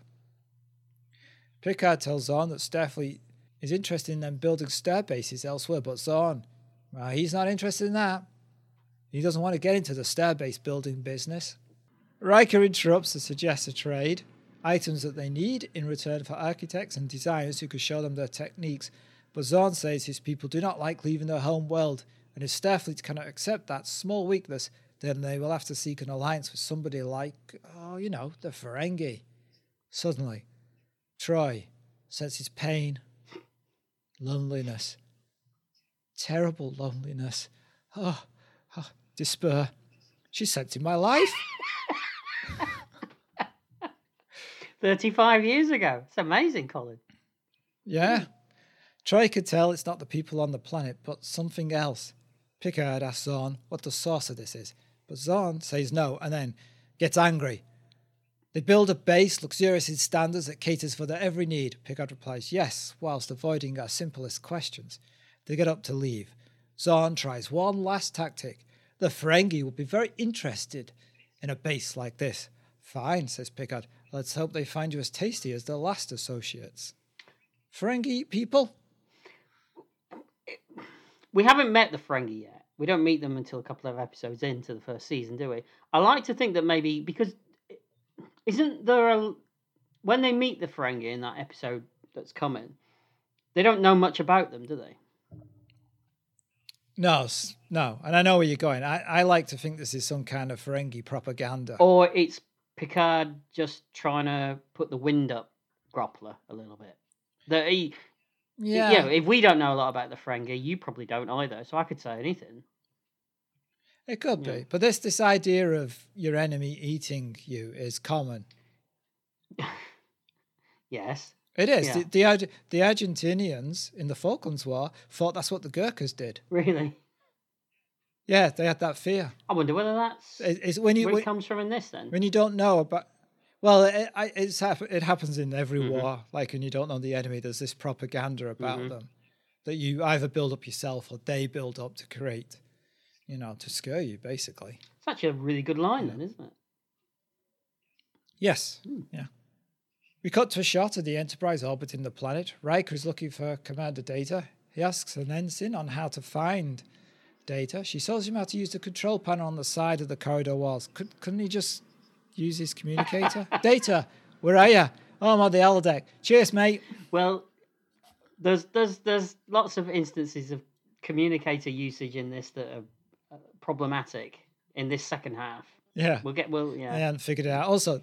Speaker 1: Picard tells Zorn that Starfleet is interested in them building star bases elsewhere, but Zorn, well, he's not interested in that. He doesn't want to get into the starbase building business. Riker interrupts to suggest a trade, items that they need in return for architects and designers who could show them their techniques. But Zorn says his people do not like leaving their home world, and if Starfleet cannot accept that small weakness, then they will have to seek an alliance with somebody like, oh, you know, the Ferengi. Suddenly, Troi senses pain, loneliness, terrible loneliness, oh, oh despair. She's sensing my life.
Speaker 2: 35 years ago. It's amazing, Colin.
Speaker 1: Yeah. Troi could tell it's not the people on the planet, but something else. Picard asks Zorn what the source of this is, but Zorn says no and then gets angry. They build a base luxurious in standards that caters for their every need. Picard replies yes, whilst avoiding our simplest questions. They get up to leave. Zorn tries one last tactic. The Ferengi will be very interested in a base like this. Fine, says Picard. Let's hope they find you as tasty as their last associates. Ferengi people?
Speaker 2: We haven't met the Ferengi yet. We don't meet them until a couple of episodes into the first season, do we? I like to think that maybe because isn't there a when they meet the Ferengi in that episode that's coming, they don't know much about them, do they?
Speaker 1: No, no, and I know where you're going. I, I like to think this is some kind of Ferengi propaganda.
Speaker 2: Or it's Picard just trying to put the wind up Groppler a little bit. That he,
Speaker 1: yeah,
Speaker 2: yeah. If we don't know a lot about the Ferengi, you probably don't either. So I could say anything.
Speaker 1: It could
Speaker 2: yeah.
Speaker 1: be. But this this idea of your enemy eating you is common.
Speaker 2: Yes.
Speaker 1: It is.
Speaker 2: Yeah.
Speaker 1: The, the the Argentinians in the Falklands War thought that's what the Gurkhas did.
Speaker 2: Really.
Speaker 1: Yeah, they had that fear.
Speaker 2: I wonder whether that's
Speaker 1: It- It's when you
Speaker 2: where
Speaker 1: when,
Speaker 2: it comes from in this then.
Speaker 1: when you don't know about. Well, it, it's it happens in every
Speaker 2: Mhm.
Speaker 1: war. Like when you don't know the enemy, there's this propaganda about
Speaker 2: Mhm.
Speaker 1: them that you either build up yourself or they build up to create. You know, to scare you, basically.
Speaker 2: It's actually a really good line then, isn't it?
Speaker 1: Yes.
Speaker 2: Hmm.
Speaker 1: Yeah. We cut to a shot of the Enterprise orbiting the planet. Riker is looking for Commander Data. He asks an ensign on how to find Data. She shows him how to use the control panel on the side of the corridor walls. Could, couldn't he just use his communicator? Data, where are you? Oh, I'm on the holodeck. Cheers, mate.
Speaker 2: Well, there's there's there's lots of instances of communicator usage in this that are problematic in this second half.
Speaker 1: Yeah.
Speaker 2: We'll get well, yeah.
Speaker 1: I hadn't figured it out. Also,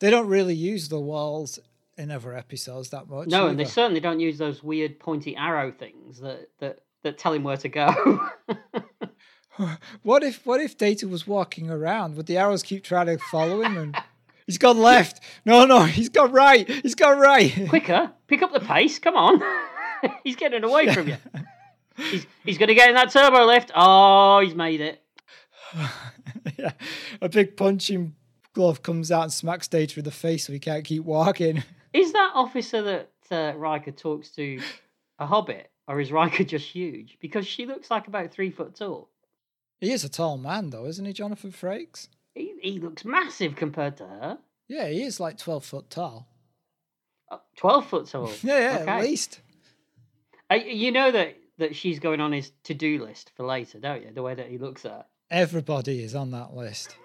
Speaker 1: they don't really use the walls in other episodes that much.
Speaker 2: No, and they certainly don't use those weird pointy arrow things that that that tell him where to go.
Speaker 1: What if what if Data was walking around? Would the arrows keep trying to follow him? And he's gone left. No, no, he's gone right. He's gone right.
Speaker 2: Quicker, pick up the pace. Come on, he's getting away from you. He's he's going to get in that turbo lift. Oh, he's made it.
Speaker 1: yeah, a big punching glove comes out and smacks Data in the face, so he can't keep walking.
Speaker 2: Is that officer that uh, Riker talks to a hobbit, or is Riker just huge? Because she looks like about three foot tall.
Speaker 1: He is a tall man, though, isn't he, Jonathan Frakes?
Speaker 2: He, he looks massive compared to her.
Speaker 1: Yeah, he is like twelve foot tall.
Speaker 2: Uh, Twelve foot tall.
Speaker 1: Yeah, yeah,
Speaker 2: Okay.
Speaker 1: at least.
Speaker 2: Uh, you know that that she's going on his to do list for later, don't you? The way that he looks at. her.
Speaker 1: Everybody is on that list.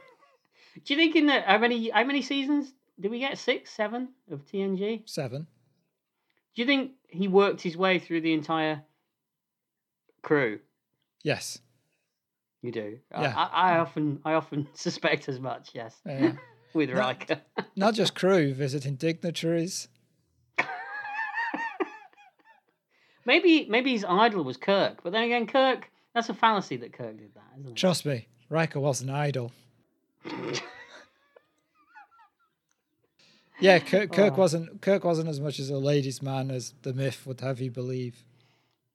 Speaker 2: Do you think in the how many how many seasons did we get? Six, seven of TNG.
Speaker 1: Seven.
Speaker 2: Do you think he worked his way through the entire crew?
Speaker 1: Yes.
Speaker 2: You do.
Speaker 1: Yeah.
Speaker 2: I, I often I often suspect as much. Yes,
Speaker 1: Yeah.
Speaker 2: with. Riker.
Speaker 1: Not just crew visiting dignitaries.
Speaker 2: Maybe maybe his idol was Kirk, but then again, Kirk. That's a fallacy that Kirk did that, isn't it?
Speaker 1: Trust me, Riker was an idol. Yeah, Kirk, Kirk
Speaker 2: Oh.
Speaker 1: wasn't Kirk wasn't as much as a ladies' man as the myth would have you believe.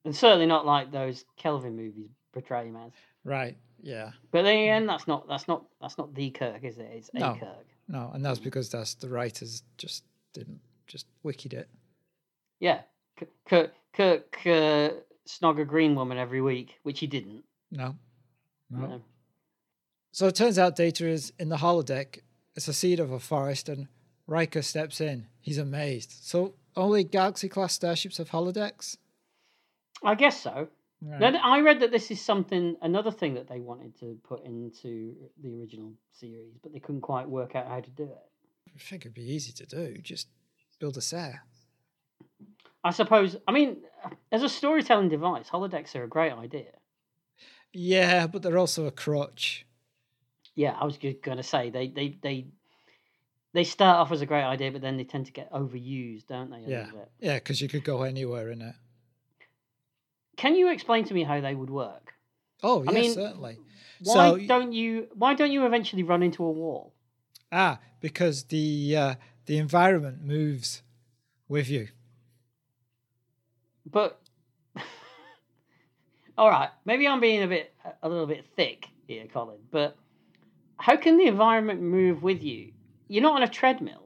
Speaker 2: and certainly not like those Kelvin movies portray him as.
Speaker 1: Right? Yeah.
Speaker 2: But then again, that's not that's not that's not the Kirk, is it? It's a Kirk.
Speaker 1: No, and that's because that's the writers just didn't just wicked it.
Speaker 2: Yeah, Kirk Kirk uh, snog a green woman every week, which he didn't.
Speaker 1: No. No.
Speaker 2: No.
Speaker 1: So it turns out Data is in the holodeck. It's a seed of a forest, and Riker steps in. He's amazed. So only Galaxy class starships have holodecks.
Speaker 2: I guess so.
Speaker 1: Right.
Speaker 2: Then I read that this is something, another thing that they wanted to put into the original series, but they couldn't quite work out how to do it.
Speaker 1: I think it'd be easy to do. Just build a set.
Speaker 2: I suppose. I mean, as a storytelling device, holodecks are a great idea.
Speaker 1: Yeah, but they're also a crutch.
Speaker 2: Yeah, I was going to say they they they they start off as a great idea, but then they tend to get overused, don't they?
Speaker 1: Yeah, yeah, because you could go anywhere in it.
Speaker 2: Can you explain to me how they would work?
Speaker 1: Oh,
Speaker 2: I
Speaker 1: yeah,
Speaker 2: mean,
Speaker 1: certainly.
Speaker 2: Why
Speaker 1: so,
Speaker 2: don't you? Why don't you eventually run into a wall?
Speaker 1: ah, because the uh, the environment moves with you.
Speaker 2: But all right, maybe I'm being a bit a little bit thick here, Colin. But how can the environment move with you? You're not on a treadmill.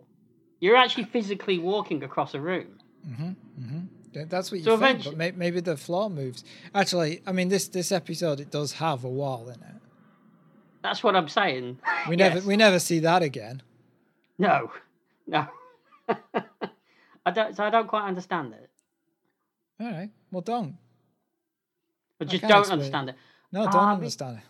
Speaker 2: You're actually physically walking across a room. Mm-hmm, mm-hmm.
Speaker 1: Th- That's what you
Speaker 2: So
Speaker 1: think,
Speaker 2: eventu-
Speaker 1: but may- maybe the floor moves. Actually, I mean, this this episode it does have a wall in it.
Speaker 2: That's what I'm saying.
Speaker 1: We
Speaker 2: Yes.
Speaker 1: never we never see that again.
Speaker 2: No, no. I don't. So I don't quite understand it.
Speaker 1: All right, well, don't.
Speaker 2: I just don't
Speaker 1: explain.
Speaker 2: understand it.
Speaker 1: No, don't
Speaker 2: Ah,
Speaker 1: understand it.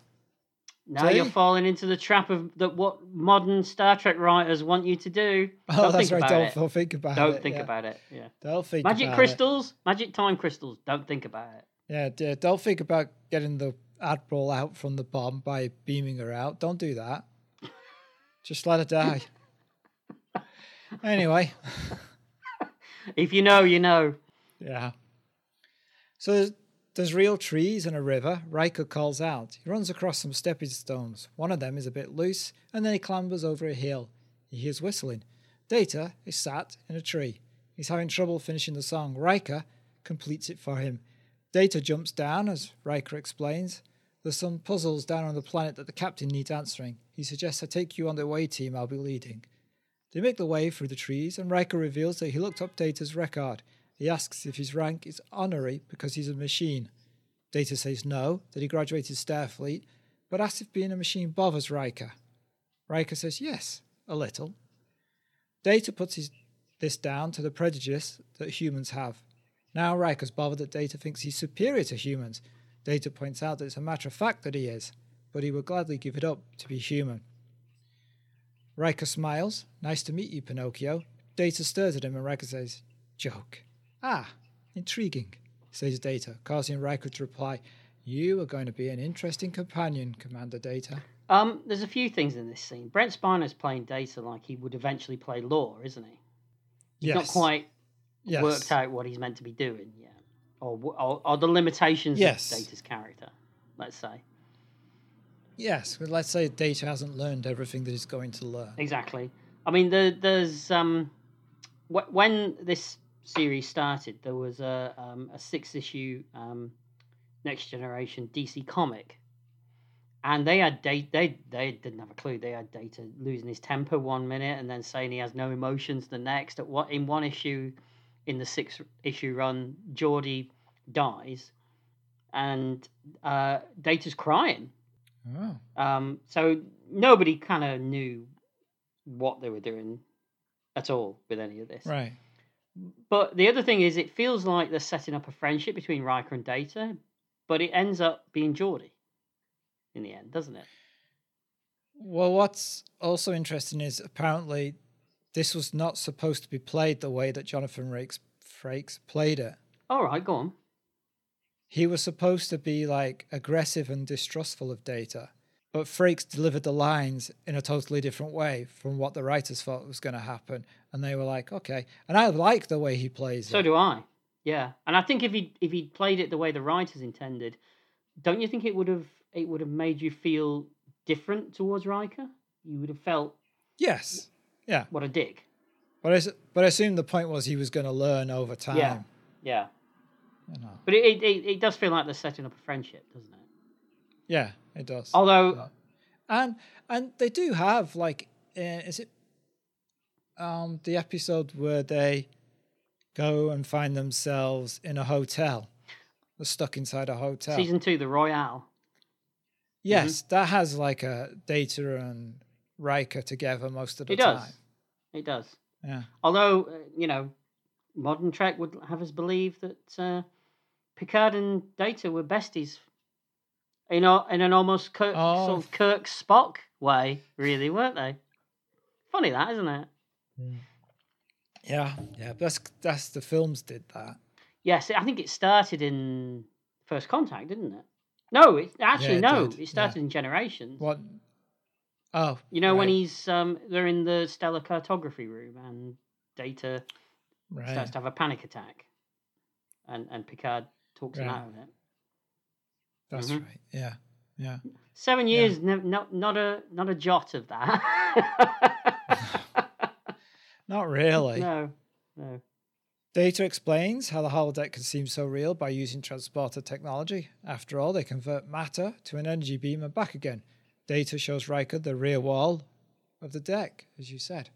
Speaker 2: Now you're falling into the trap of that what modern Star Trek writers want you to do.
Speaker 1: Oh,
Speaker 2: don't
Speaker 1: that's
Speaker 2: think
Speaker 1: right.
Speaker 2: about
Speaker 1: Don't,
Speaker 2: it.
Speaker 1: don't think about it.
Speaker 2: Don't think
Speaker 1: yeah.
Speaker 2: about it. Yeah.
Speaker 1: Don't think
Speaker 2: Magic
Speaker 1: about
Speaker 2: crystals, magic time crystals. Don't think about it.
Speaker 1: It. Yeah, don't think about getting the admiral out from the bomb by beaming her out. Don't do that. Just let her die. anyway,
Speaker 2: If you know, you know.
Speaker 1: yeah. So there's, there's real trees and a river. Riker calls out. He runs across some stepping stones. One of them is a bit loose, and then he clambers over a hill. He hears whistling. Data is sat in a tree. He's having trouble finishing the song. Riker completes it for him. Data jumps down, as Riker explains. There's some puzzles down on the planet that the captain needs answering. He suggests I take you on the away team I'll be leading. They make the way through the trees, and Riker reveals that he looked up Data's record. He asks if his rank is honorary because he's a machine. Data says no, that he graduated Starfleet, but asks if being a machine bothers Riker. Riker says yes, a little. Data puts his, this down to the prejudice that humans have. Now Riker's bothered that Data thinks he's superior to humans. Data points out that it's a matter of fact that he is, but he would gladly give it up to be human. Riker smiles. Nice to meet you, Pinocchio. Data stares at him and Riker says, Joke. Ah, intriguing, says Data, causing Riker to reply, You are going to be an interesting companion, Commander Data.
Speaker 2: Um, there's a few things in this scene. Brent Spiner's playing Data like he would eventually play Lore, isn't he? He's
Speaker 1: Yes.
Speaker 2: not quite
Speaker 1: yes.
Speaker 2: worked out what he's meant to be doing yet, or or, or the limitations
Speaker 1: Yes.
Speaker 2: of Data's character. Let's say
Speaker 1: Yes, but let's say Data hasn't learned everything that he's going to learn.
Speaker 2: exactly. I mean, the, there's um, wh- when this series started, there was a um, a six issue um, Next Generation DC comic, and they had date they they didn't have a clue. They had Data losing his temper one minute and then saying he has no emotions the next. At what in one issue, in the six issue run, Geordi dies, and uh, Data's crying.
Speaker 1: Oh.
Speaker 2: Um, so nobody kind of knew what they were doing at all with any of this.
Speaker 1: Right.
Speaker 2: But the other thing is, it feels like they're setting up a friendship between Riker and Data, but it ends up being Geordi in the end, doesn't it?
Speaker 1: Well, what's also interesting is apparently this was not supposed to be played the way that Jonathan Frakes, Frakes played it.
Speaker 2: All right, go on.
Speaker 1: He was supposed to be like aggressive and distrustful of Data, but Frakes delivered the lines in a totally different way from what the writers thought was going to happen, and they were like, okay. And I like the way he plays
Speaker 2: So
Speaker 1: it.
Speaker 2: do I. Yeah, and I think if he if he played it the way the writers intended, don't you think it would have it would have made you feel different towards Riker? You would have felt
Speaker 1: Yes, yeah,
Speaker 2: what a dick.
Speaker 1: but I, but I assume the point was he was going to learn over time.
Speaker 2: Yeah. Yeah,
Speaker 1: You know.
Speaker 2: but it, it it does feel like they're setting up a friendship, doesn't it?
Speaker 1: Yeah, it does.
Speaker 2: Although
Speaker 1: and and they do have like uh, is it um the episode where they go and find themselves in a hotel they're stuck inside a hotel
Speaker 2: season two, the Royale.
Speaker 1: yes that has like a data and Riker together most of the time.
Speaker 2: It does. It does.
Speaker 1: yeah
Speaker 2: Although uh, you know, modern Trek would have us believe that uh, Picard and Data were besties. You know, in an almost Kirk,
Speaker 1: Oh.
Speaker 2: sort of Kirk Spock way, really, weren't they? Funny that, isn't it?
Speaker 1: Yeah, yeah. That's that's the films did that.
Speaker 2: Yes, I think it started in First Contact, didn't it? No, it actually
Speaker 1: it
Speaker 2: no,
Speaker 1: did,
Speaker 2: it started in Generations.
Speaker 1: What? Oh,
Speaker 2: You know when he's um they're in the stellar cartography room and Data
Speaker 1: right.
Speaker 2: starts to have a panic attack, and and Picard talks him out of it.
Speaker 1: That's
Speaker 2: Mhm.
Speaker 1: right. Yeah, yeah.
Speaker 2: Seven
Speaker 1: Yeah.
Speaker 2: years, no, not not a not a jot of that.
Speaker 1: Not really.
Speaker 2: no, no.
Speaker 1: Data explains how the holodeck can seem so real by using transporter technology. After all, they convert matter to an energy beam and back again. Data shows Riker the rear wall of the deck, as you said.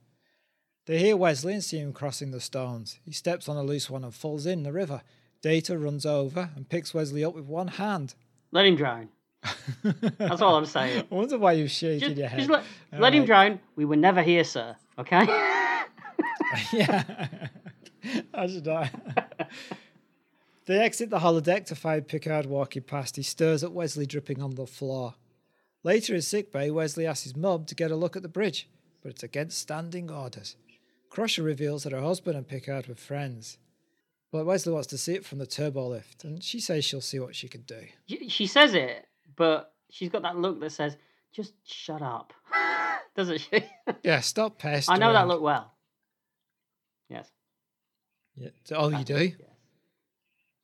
Speaker 1: They hear Wesley and see him crossing the stones. He steps on a loose one and falls in the river. Data runs over and picks Wesley up with one hand.
Speaker 2: Let him drown. That's all I'm saying.
Speaker 1: I wonder why you're shaking
Speaker 2: Just,
Speaker 1: your head.
Speaker 2: just let, let him drown. We were never here, sir. Okay.
Speaker 1: yeah. I should die. they exit the holodeck to find Picard walking past. He stirs at Wesley dripping on the floor. Later in sickbay, Wesley asks his mum to get a look at the bridge, but it's against standing orders. Crusher reveals that her husband and Picard were friends. But Wesley wants to see it from the turbo lift, and she says she'll see what she can do.
Speaker 2: She- she says it, but she's got that look that says, "Just shut up," doesn't she?
Speaker 1: Yeah, stop pestering.
Speaker 2: I know that look well. Yes.
Speaker 1: Yeah. Oh, you do?
Speaker 2: Yes.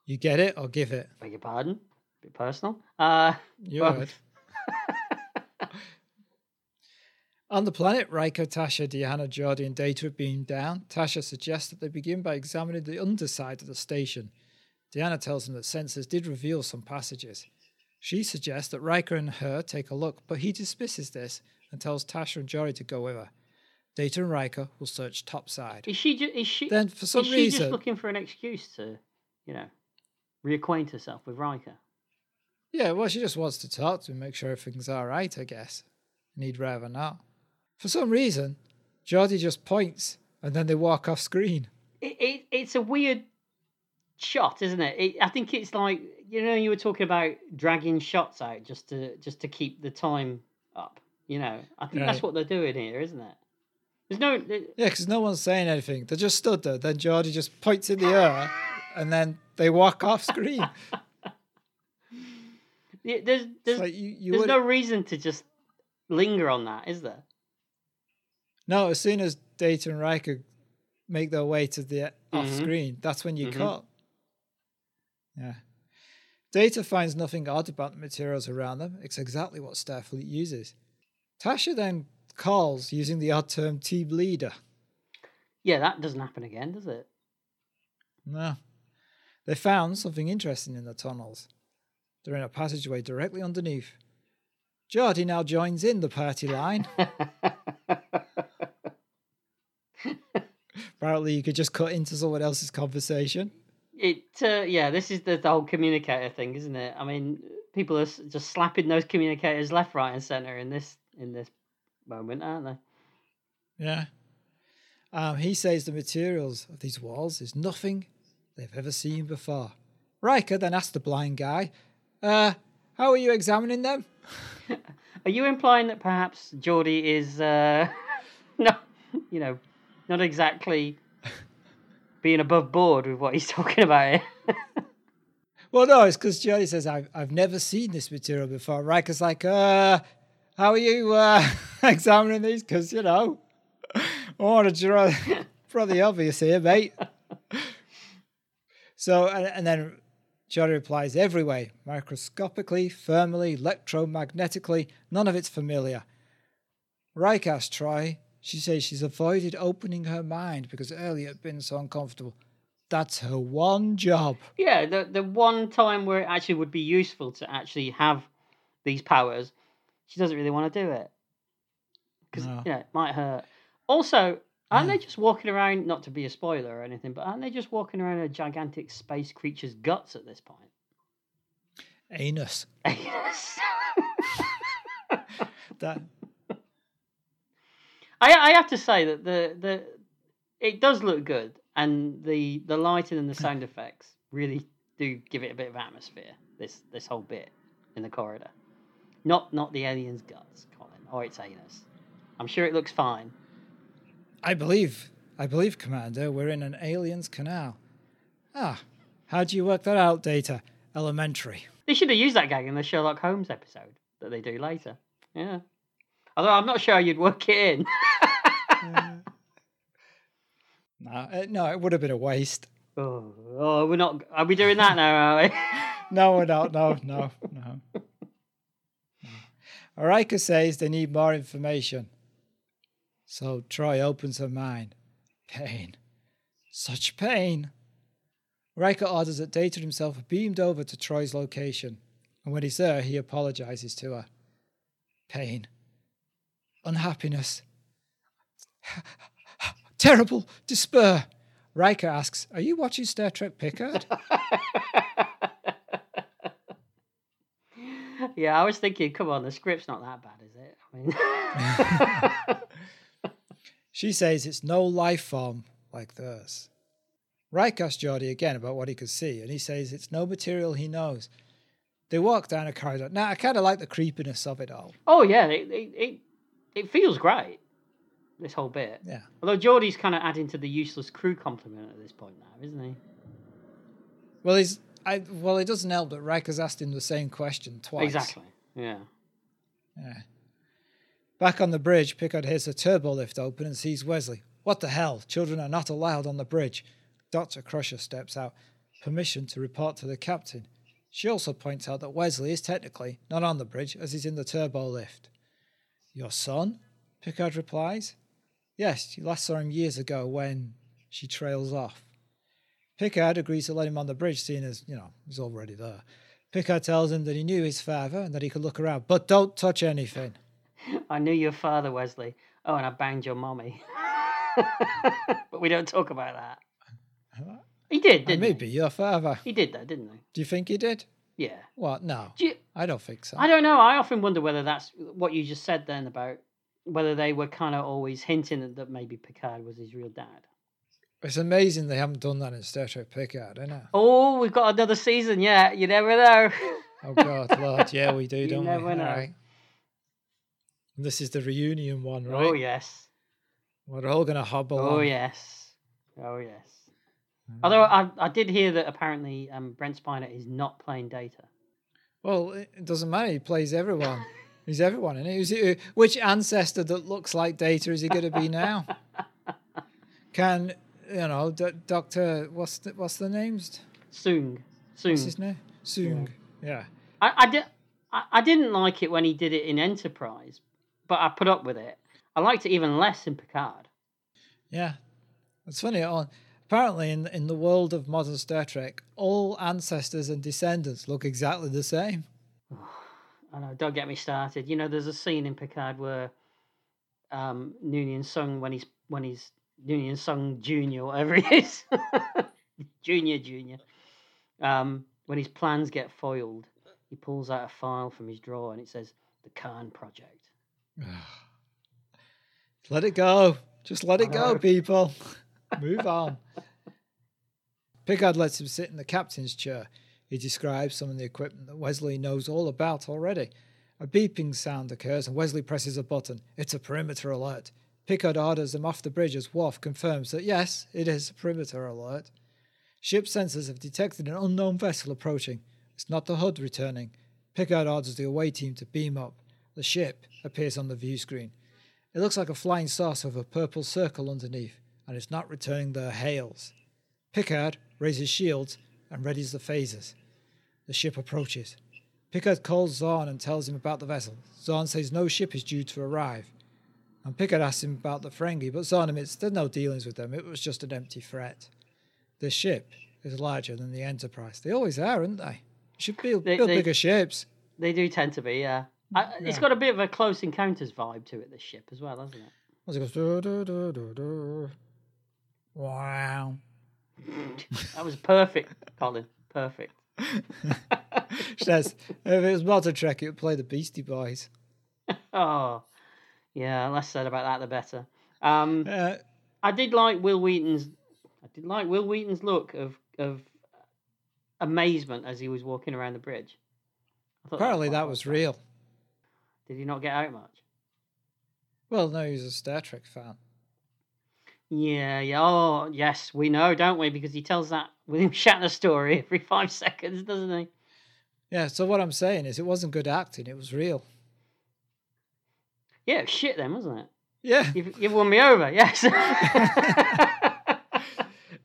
Speaker 1: You get it or give it?
Speaker 2: Beg your pardon. bit personal. Uh,
Speaker 1: You would. On the planet, Riker, Tasha, Deanna, Geordi, and Data have beamed down. Tasha suggests that they begin by examining the underside of the station. Deanna tells them that sensors did reveal some passages. She suggests that Riker and her take a look, but he dismisses this and tells Tasha and Geordi to go with her. Data and Riker will search topside.
Speaker 2: is she? Ju- is she?
Speaker 1: Then, for some
Speaker 2: is she
Speaker 1: reason,
Speaker 2: just looking for an excuse to, you know, reacquaint herself with Riker?
Speaker 1: Yeah, well, she just wants to talk to him, make sure everything's all right, I guess. And he'd rather not. For some reason, Geordi just points and then they walk off screen.
Speaker 2: It, it it's a weird shot, isn't it? it? I think it's like you know you were talking about dragging shots out just to just to keep the time up. You know, I think that's what they're doing here, isn't it? There's no.
Speaker 1: Yeah, because no one's saying anything. They just stood there. Then Geordi just points in the air and then they walk off screen.
Speaker 2: Yeah, There's there's
Speaker 1: like you, you
Speaker 2: there's no reason to just linger on that, is there?
Speaker 1: No, as soon as Data and Riker make their way to the off
Speaker 2: Mhm.
Speaker 1: screen, that's when you
Speaker 2: Mhm.
Speaker 1: cut. Yeah. Data finds nothing odd about the materials around them. It's exactly what Starfleet uses. Tasha then calls using the odd term team leader.
Speaker 2: Yeah, that doesn't happen again, does it?
Speaker 1: No. They found something interesting in the tunnels. They're in a passageway directly underneath. Geordi now joins in the party line. Apparently, you could just cut into someone else's conversation.
Speaker 2: It uh, yeah, this is the, the whole communicator thing, isn't it? I mean, people are just slapping those communicators left, right, and center in this in this moment, aren't they?
Speaker 1: Yeah. Um, he says the materials of these walls is nothing they've ever seen before. Riker then asks the blind guy, uh, how are you examining them?
Speaker 2: Are you implying that perhaps Geordi is uh, no, you know, not exactly being above board with what he's talking about here?
Speaker 1: Well, no, it's because Geordi says, I've, I've never seen this material before. Riker's like, uh, how are you uh, examining these? Because, you know, I want to draw pretty obvious here, mate. So, and, and then Geordi replies, every way, microscopically, thermally, electromagnetically, none of it's familiar. Riker asks Troi, she says she's avoided opening her mind because earlier had been so uncomfortable. That's her one job.
Speaker 2: yeah, the the one time where it actually would be useful to actually have these powers, she doesn't really want to do it because
Speaker 1: No.
Speaker 2: you know it might hurt. Also, aren't they just walking around? Not to be a spoiler or anything, but aren't they just walking around a gigantic space creature's guts at this point?
Speaker 1: Anus.
Speaker 2: Anus.
Speaker 1: That
Speaker 2: I I have to say that the the it does look good, and the the lighting and the sound effects really do give it a bit of atmosphere. This this whole bit in the corridor, not not the alien's guts, Colin, or its anus. I'm sure it looks fine.
Speaker 1: I believe, I believe, Commander, we're in an alien's canal. Ah, how do you work that out, Data? Elementary.
Speaker 2: They should have used that gag in the Sherlock Holmes episode that they do later. Yeah. Although I'm not sure you'd work it in.
Speaker 1: No, uh, no, it would have been a waste.
Speaker 2: oh, oh, we're not. Are we doing that now? Are we?
Speaker 1: No, we're not. No, no, no. No. Says they need more information. So Troi opens her mind. Pain. Such pain. Riker orders that Data himself beamed over to Troi's location, and when he's there, he apologizes to her. Pain. Unhappiness. Terrible despair. Riker asks, Are you watching Star Trek Picard?
Speaker 2: yeah, I was thinking, come on, the script's not that bad, is it? I mean,
Speaker 1: She says it's no life form like theirs. Riker asks Geordi again about what he could see, and he says it's no material he knows. They walk down a corridor. Now, I kind of like the creepiness of it all.
Speaker 2: oh yeah, it, it it it feels great. This whole bit.
Speaker 1: Yeah.
Speaker 2: Although Geordi's kind of adding to the useless crew compliment at this point now, isn't he?
Speaker 1: Well, he's. I, well, it doesn't help that Riker's asked him the same question twice.
Speaker 2: Exactly. Yeah.
Speaker 1: Yeah. Back on the bridge, Picard hears a turbo lift open and sees Wesley. What the hell? Children are not allowed on the bridge. Dr. Crusher steps out. Permission to report to the captain. She also points out that Wesley is technically not on the bridge as he's in the turbo lift. Your son? Picard replies. Yes, you last saw him years ago when she trails off. Picard agrees to let him on the bridge, seeing as, you know, he's already there. Picard tells him that he knew his father and that he could look around, but don't touch anything.
Speaker 2: I knew your father, Wesley. Oh, and I banged your mommy. but we don't talk about that. He did, didn't
Speaker 1: maybe your father.
Speaker 2: he? He did that, didn't he?
Speaker 1: Do you think he did?
Speaker 2: Yeah.
Speaker 1: What? No,
Speaker 2: Do you,
Speaker 1: I don't think so.
Speaker 2: I don't know. I often wonder whether that's what you just said then about whether they were kind of always hinting that maybe Picard was his real dad.
Speaker 1: It's amazing they haven't done that in Star Trek Picard, isn't it?
Speaker 2: Oh, we've got another season yet. You never know.
Speaker 1: Oh God, Lord, yeah, we do, don't we? And This is the reunion one, right?
Speaker 2: Oh yes.
Speaker 1: We're all gonna hobble.
Speaker 2: Oh
Speaker 1: on.
Speaker 2: yes. Oh yes. Although I, I did hear that apparently um, Brent Spiner is not playing Data.
Speaker 1: Well, it it doesn't matter. He plays everyone. He's everyone, and who's he, which ancestor that looks like Data is he going to be now? Can you know, D- Doctor? What's the, what's the names?
Speaker 2: Soong.
Speaker 1: What's his name? Soong. Yeah.
Speaker 2: I, I, did, I, I didn't like it when he did it in Enterprise, but I put up with it. I liked it even less in Picard.
Speaker 1: Yeah, it's funny. On apparently, in in the world of modern Star Trek, all ancestors and descendants look exactly the same.
Speaker 2: I know, don't get me started. You know, there's a scene in Picard where um, Noonien Soong, when he's when he's Noonien Soong Junior, whatever he is, Junior Junior, um, when his plans get foiled, he pulls out a file from his drawer and it says the Khan Project.
Speaker 1: Let it go. Just let it go, people. Move on. Picard lets him sit in the captain's chair. He describes some of the equipment that Wesley knows all about already. A beeping sound occurs and Wesley presses a button. It's a perimeter alert. Picard orders them off the bridge as Worf confirms that yes, it is a perimeter alert. Ship sensors have detected an unknown vessel approaching. It's not the Hood returning. Picard orders the away team to beam up. The ship appears on the view screen. It looks like a flying saucer with a purple circle underneath, and it's not returning their hails. Picard raises shields and readies the phasers. The ship approaches. Picard calls Zorn and tells him about the vessel. Zorn says no ship is due to arrive. And Picard asks him about the Ferengi, but Zorn admits there's no dealings with them. It was just an empty threat. This ship is larger than the Enterprise. They always are, aren't they? Should build,
Speaker 2: They-
Speaker 1: build
Speaker 2: they-
Speaker 1: bigger ships.
Speaker 2: They do tend to be, yeah. I, It's
Speaker 1: Yeah.
Speaker 2: got a bit of a close encounters vibe to it, this ship as well, hasn't it?
Speaker 1: As it goes, wow.
Speaker 2: That was perfect, Colin. Perfect.
Speaker 1: Says if it was modern Trek, it would play the Beastie Boys.
Speaker 2: Oh, yeah. Less said about that, the better. Um,
Speaker 1: Uh,
Speaker 2: I did like Wil Wheaton's. I did like Wil Wheaton's look of of amazement as he was walking around the bridge.
Speaker 1: Apparently,
Speaker 2: quite
Speaker 1: that was real.
Speaker 2: Did he not get out much?
Speaker 1: Well, no, he's a Star Trek fan.
Speaker 2: Yeah, yeah. Oh, yes, we know, don't we? Because he tells that William Shatner story every five seconds, doesn't he?
Speaker 1: Yeah, so what I'm saying is it wasn't good acting, it was real.
Speaker 2: Yeah, was shit then, wasn't it?
Speaker 1: Yeah.
Speaker 2: You've, you've won me over, yes.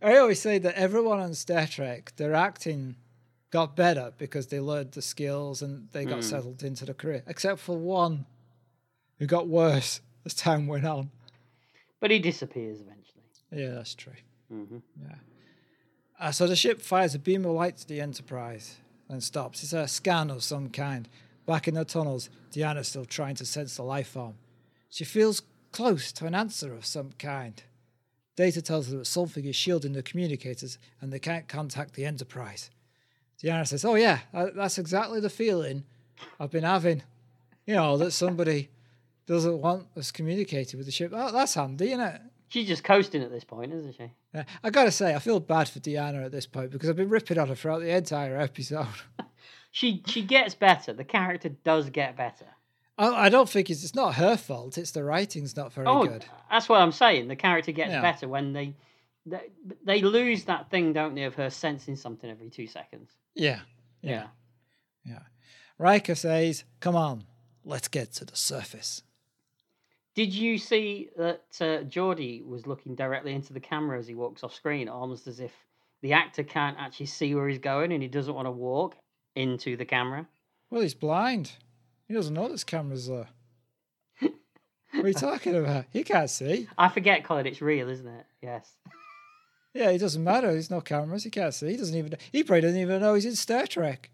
Speaker 1: I always say that everyone on Star Trek, their acting got better because they learned the skills and they got
Speaker 2: Mm.
Speaker 1: settled into the career, except for one who got worse as time went on.
Speaker 2: but he disappears eventually.
Speaker 1: Yeah, that's true.
Speaker 2: hmm
Speaker 1: Uh, so the ship fires a beam of light to the Enterprise and stops. It's a scan of some kind. Back in the tunnels, Deanna's still trying to sense the life form. She feels close to an answer of some kind. Data tells her that something is shielding the communicators and they can't contact the Enterprise. Deanna says, Oh, yeah, uh, that's exactly the feeling I've been having. You know, that somebody doesn't want us communicating with the ship. Oh, that's handy, isn't it?
Speaker 2: She's just coasting at this point, isn't she?
Speaker 1: Yeah, I gotta say, I feel bad for Deanna at this point because I've been ripping on her throughout the entire episode.
Speaker 2: She she gets better. The character does get better.
Speaker 1: I, I don't think it's, it's not her fault. It's the writing's not very
Speaker 2: oh,
Speaker 1: good.
Speaker 2: that's what I'm saying. The character gets
Speaker 1: Yeah.
Speaker 2: better when they, they they lose that thing, don't they, of her sensing something every two seconds.
Speaker 1: Yeah,
Speaker 2: Yeah.
Speaker 1: yeah. Riker says, "Come on, let's get to the surface."
Speaker 2: Did you see that uh, Geordi was looking directly into the camera as he walks off screen, almost as if the actor can't actually see where he's going and he doesn't want to walk into the camera?
Speaker 1: Well, he's blind. He doesn't know there's cameras there. what are you talking about? He can't see.
Speaker 2: I forget, Colin, it's real, isn't it? Yes.
Speaker 1: Yeah, it doesn't matter. There's no cameras. He can't see. He doesn't even. He probably doesn't even know he's in Star Trek.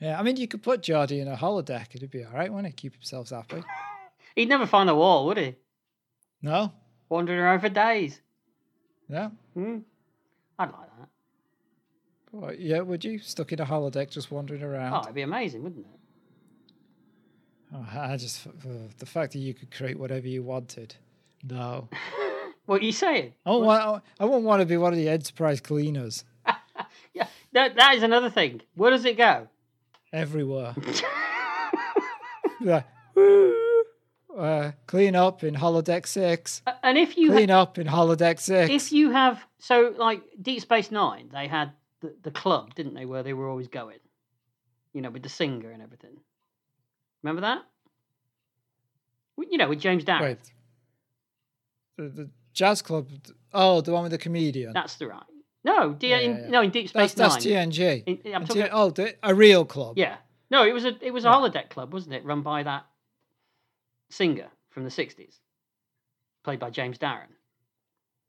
Speaker 1: Yeah, I mean, you could put Geordi in a holodeck. It'd be all right, wouldn't it? Keep himself happy.
Speaker 2: He'd never find the wall, would he?
Speaker 1: No.
Speaker 2: Wandering around for days.
Speaker 1: Yeah.
Speaker 2: Hmm. I'd like.
Speaker 1: What, yeah, would you? Stuck in a holodeck just wandering around.
Speaker 2: Oh,
Speaker 1: around?
Speaker 2: it'd be amazing, wouldn't it?
Speaker 1: Oh, I just. uh, the fact that you could create whatever you wanted. No.
Speaker 2: What are you saying?
Speaker 1: Oh, won't, I won't want to be one of the Enterprise cleaners
Speaker 2: Yeah, that, that is another thing. Where does it go?
Speaker 1: everywhere. yeah. Uh, clean up in holodeck 6.
Speaker 2: and if you
Speaker 1: Clean up in holodeck 6.
Speaker 2: if you have so like Deep Space Nine, they had the, the club, didn't they, where they were always going? You know, with the singer and everything. Remember that? You know, with James Darren.
Speaker 1: Wait. The, the jazz club. Oh, the one with the comedian.
Speaker 2: That's the right. No, D-
Speaker 1: Yeah,
Speaker 2: in,
Speaker 1: yeah, yeah.
Speaker 2: no, in Deep
Speaker 1: that's,
Speaker 2: Space
Speaker 1: that's
Speaker 2: Nine.
Speaker 1: TNG.
Speaker 2: In- I'm talking-
Speaker 1: T- oh, the, a real club.
Speaker 2: Yeah. No, it was a it was a holodeck club, wasn't it? Run by that singer from the sixties, played by James Darren.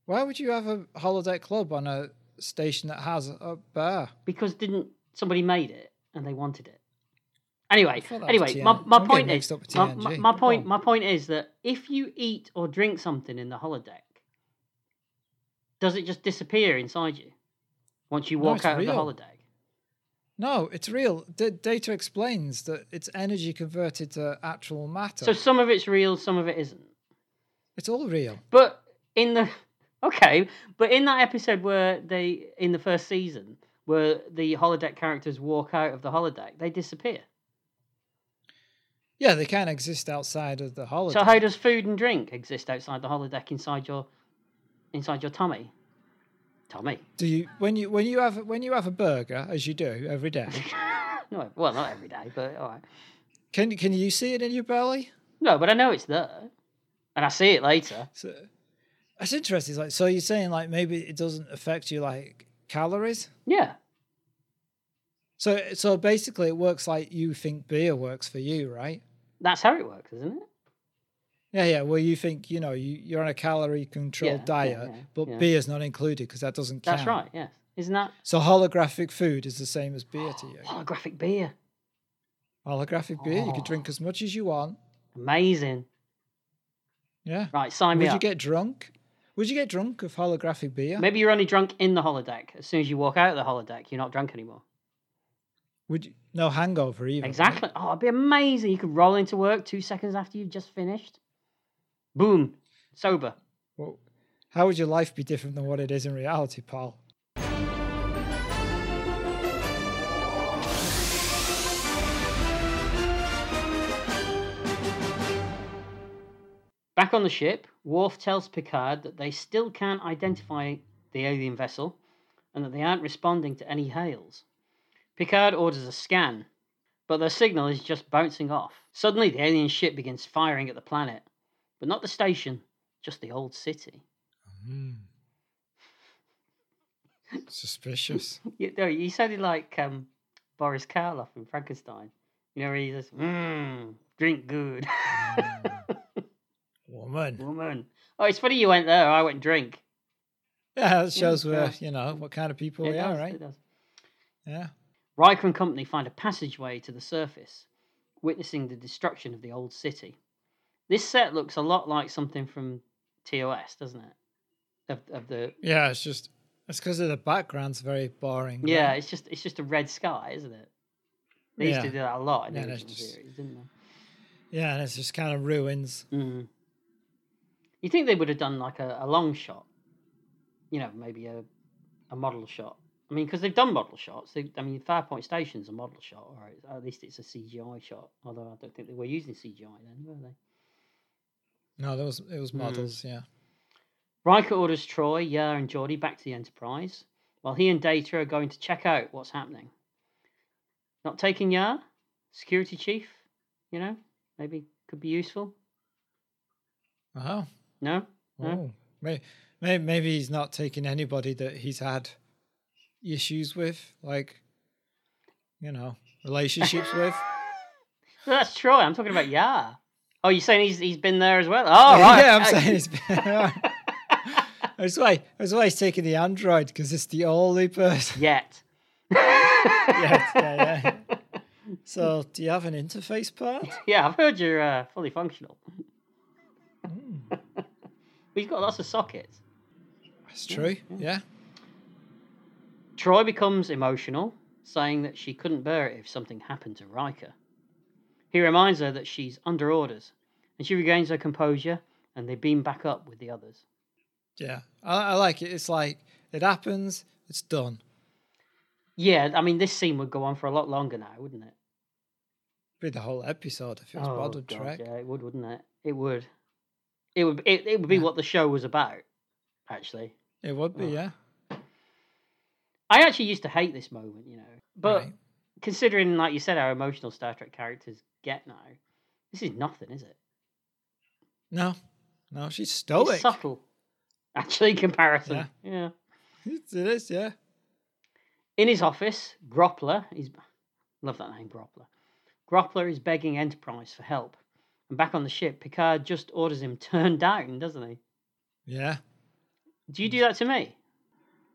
Speaker 1: Why would you have a holodeck club on a station that has a bar?
Speaker 2: Because didn't somebody made it and they wanted it? Anyway,
Speaker 1: thought that was
Speaker 2: anyway, my, my point is
Speaker 1: mixed up with
Speaker 2: my, my, my point my point is that if you eat or drink something in the holodeck, does it just disappear inside you once you walk
Speaker 1: it's
Speaker 2: out
Speaker 1: real.
Speaker 2: of the holodeck?
Speaker 1: No, it's real. D- data explains that it's energy converted to actual matter.
Speaker 2: So some of it's real, some of it isn't.
Speaker 1: it's all real.
Speaker 2: But in the okay, but in that episode where they in the first season where the holodeck characters walk out of the holodeck, they disappear.
Speaker 1: Yeah, they can't exist outside of the holodeck.
Speaker 2: So how does food and drink exist outside the holodeck inside your inside your tummy? Tummy.
Speaker 1: Do you when you when you have when you have a burger as you do every day?
Speaker 2: no, well, not every day, but all right.
Speaker 1: Can can you see it in your belly?
Speaker 2: No, but I know it's there, and I see it later.
Speaker 1: So that's interesting. Like so, you're saying like maybe it doesn't affect you like calories.
Speaker 2: Yeah,
Speaker 1: So so basically, it works like you think beer works for you, right?
Speaker 2: that's how it works, isn't it?
Speaker 1: Yeah, yeah. Well, you think you know you, you're on a calorie controlled
Speaker 2: Yeah, yeah,
Speaker 1: diet,
Speaker 2: yeah,
Speaker 1: but
Speaker 2: yeah.
Speaker 1: beer's not included because that doesn't count.
Speaker 2: That's right. Yes, isn't that
Speaker 1: So holographic food is the same as beer to you.
Speaker 2: holographic beer?
Speaker 1: Holographic beer, you
Speaker 2: Oh.
Speaker 1: can drink as much as you want.
Speaker 2: Amazing.
Speaker 1: Yeah.
Speaker 2: Right, sign me
Speaker 1: Would you
Speaker 2: up.
Speaker 1: get drunk? Would you get drunk of holographic beer?
Speaker 2: Maybe you're only drunk in the holodeck. As soon as you walk out of the holodeck, you're not drunk anymore.
Speaker 1: Would you, no hangover either? right?
Speaker 2: Exactly. Oh, it'd be amazing. You could roll into work two seconds after you've just finished. Boom. Sober.
Speaker 1: Well, how would your life be different than what it is in reality, Paul?
Speaker 2: Back on the ship, Worf tells Picard that they still can't identify the alien vessel and that they aren't responding to any hails. Picard orders a scan, but their signal is just bouncing off. Suddenly, the alien ship begins firing at the planet, but not the station, just the old city.
Speaker 1: Hmm. Suspicious.
Speaker 2: You, no, you sounded like um, Boris Karloff in Frankenstein. You know, where he says, mmm, drink good.
Speaker 1: Woman.
Speaker 2: Woman. Oh, it's funny you went there. I went drink.
Speaker 1: Yeah, that shows
Speaker 2: Yeah.
Speaker 1: where, you know, what kind of people
Speaker 2: It
Speaker 1: we are, right?
Speaker 2: it does.
Speaker 1: Yeah.
Speaker 2: Riker and company find a passageway to the surface, witnessing the destruction of the old city. This set looks a lot like something from TOS, doesn't it? Of, of the
Speaker 1: Yeah, it's just, it's because of the background's very boring. right?
Speaker 2: yeah, it's just it's just a red sky, isn't it? They used to do that a lot in
Speaker 1: Yeah, that's
Speaker 2: original
Speaker 1: just-
Speaker 2: series, didn't they?
Speaker 1: Yeah, and it's just kind of ruins.
Speaker 2: Mm. You think they would have done like a, a long shot? You know, maybe a a model shot. I mean, because they've done model shots. They, I mean, Farpoint Station's a model shot, or at least it's a CGI shot. Although I don't think they were using CGI then, were they?
Speaker 1: No, there was, it was
Speaker 2: Mm.
Speaker 1: models, yeah.
Speaker 2: Riker orders Troi, Yar, and Geordi back to the Enterprise, while he and Data are going to check out what's happening. Not taking Yar, security chief, you know, maybe could be useful.
Speaker 1: Oh.
Speaker 2: No, no.
Speaker 1: Oh. Maybe, maybe, maybe he's not taking anybody that he's had issues with, like, you know, relationships with.
Speaker 2: No, that's Troi. I'm talking about Yar. Oh, you're saying he's he's been there as well? Oh, right.
Speaker 1: yeah, I'm saying it's. That's why. That's why he's taking the android because it's the only person.
Speaker 2: Yet.
Speaker 1: yeah, yeah, yeah. So, do you have an interface part?
Speaker 2: Yeah, I've heard you're uh, fully functional. We've got lots of sockets.
Speaker 1: That's true. Yeah.
Speaker 2: Troi becomes emotional, saying that she couldn't bear it if something happened to Riker. He reminds her that she's under orders, and she regains her composure, and they beam back up with the others.
Speaker 1: Yeah. I, I like it. It's like it happens. It's done.
Speaker 2: Yeah, I mean, this scene would go on for a lot longer now, wouldn't it?
Speaker 1: Be the whole episode if it was
Speaker 2: oh,
Speaker 1: Bothered
Speaker 2: God,
Speaker 1: Trek.
Speaker 2: yeah, it would, wouldn't it? It would. It would. It, it would be
Speaker 1: Yeah.
Speaker 2: what the show was about. Actually,
Speaker 1: It would be, yeah.
Speaker 2: I actually used to hate this moment, you know, but
Speaker 1: Right.
Speaker 2: considering, like you said, how emotional Star Trek characters get now, this is nothing, is it?
Speaker 1: No, no, she's
Speaker 2: It's
Speaker 1: stoic.
Speaker 2: subtle, actually, in comparison.
Speaker 1: Yeah.
Speaker 2: yeah.
Speaker 1: It is, yeah.
Speaker 2: In his office, Groppler is love that name, Groppler. Groppler is begging Enterprise for help, and back on the ship, Picard just orders him turned down, doesn't he?
Speaker 1: Yeah.
Speaker 2: Do you do that to me?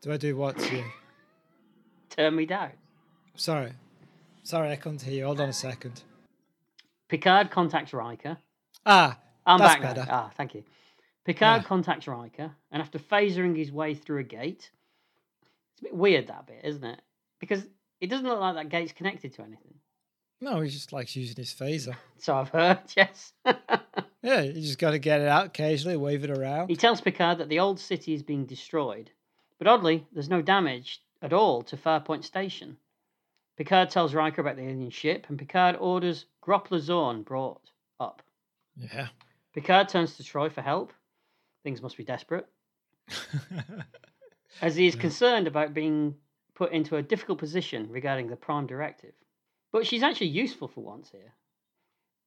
Speaker 1: Do I do what to you?
Speaker 2: Turn me down.
Speaker 1: Sorry. Sorry, I couldn't hear you. Hold on a second.
Speaker 2: Picard contacts Riker.
Speaker 1: Ah,
Speaker 2: I'm
Speaker 1: That's
Speaker 2: back now.
Speaker 1: better.
Speaker 2: Ah, thank you. Picard
Speaker 1: Yeah.
Speaker 2: contacts Riker, and after phasering his way through a gate, it's a bit weird that bit, isn't it? Because it doesn't look like that gate's connected to anything.
Speaker 1: No, he just likes using his phaser.
Speaker 2: So I've heard, yes.
Speaker 1: Yeah, you just got to get it out occasionally, wave it around.
Speaker 2: He tells Picard that the old city is being destroyed, but oddly, there's no damage at all to Farpoint Station. Picard tells Riker about the alien ship, and Picard orders Groppler Zorn brought up.
Speaker 1: Yeah.
Speaker 2: Picard turns to Troi for help. Things must be desperate, as he is concerned about being put into a difficult position regarding the Prime Directive. But she's actually useful for once here.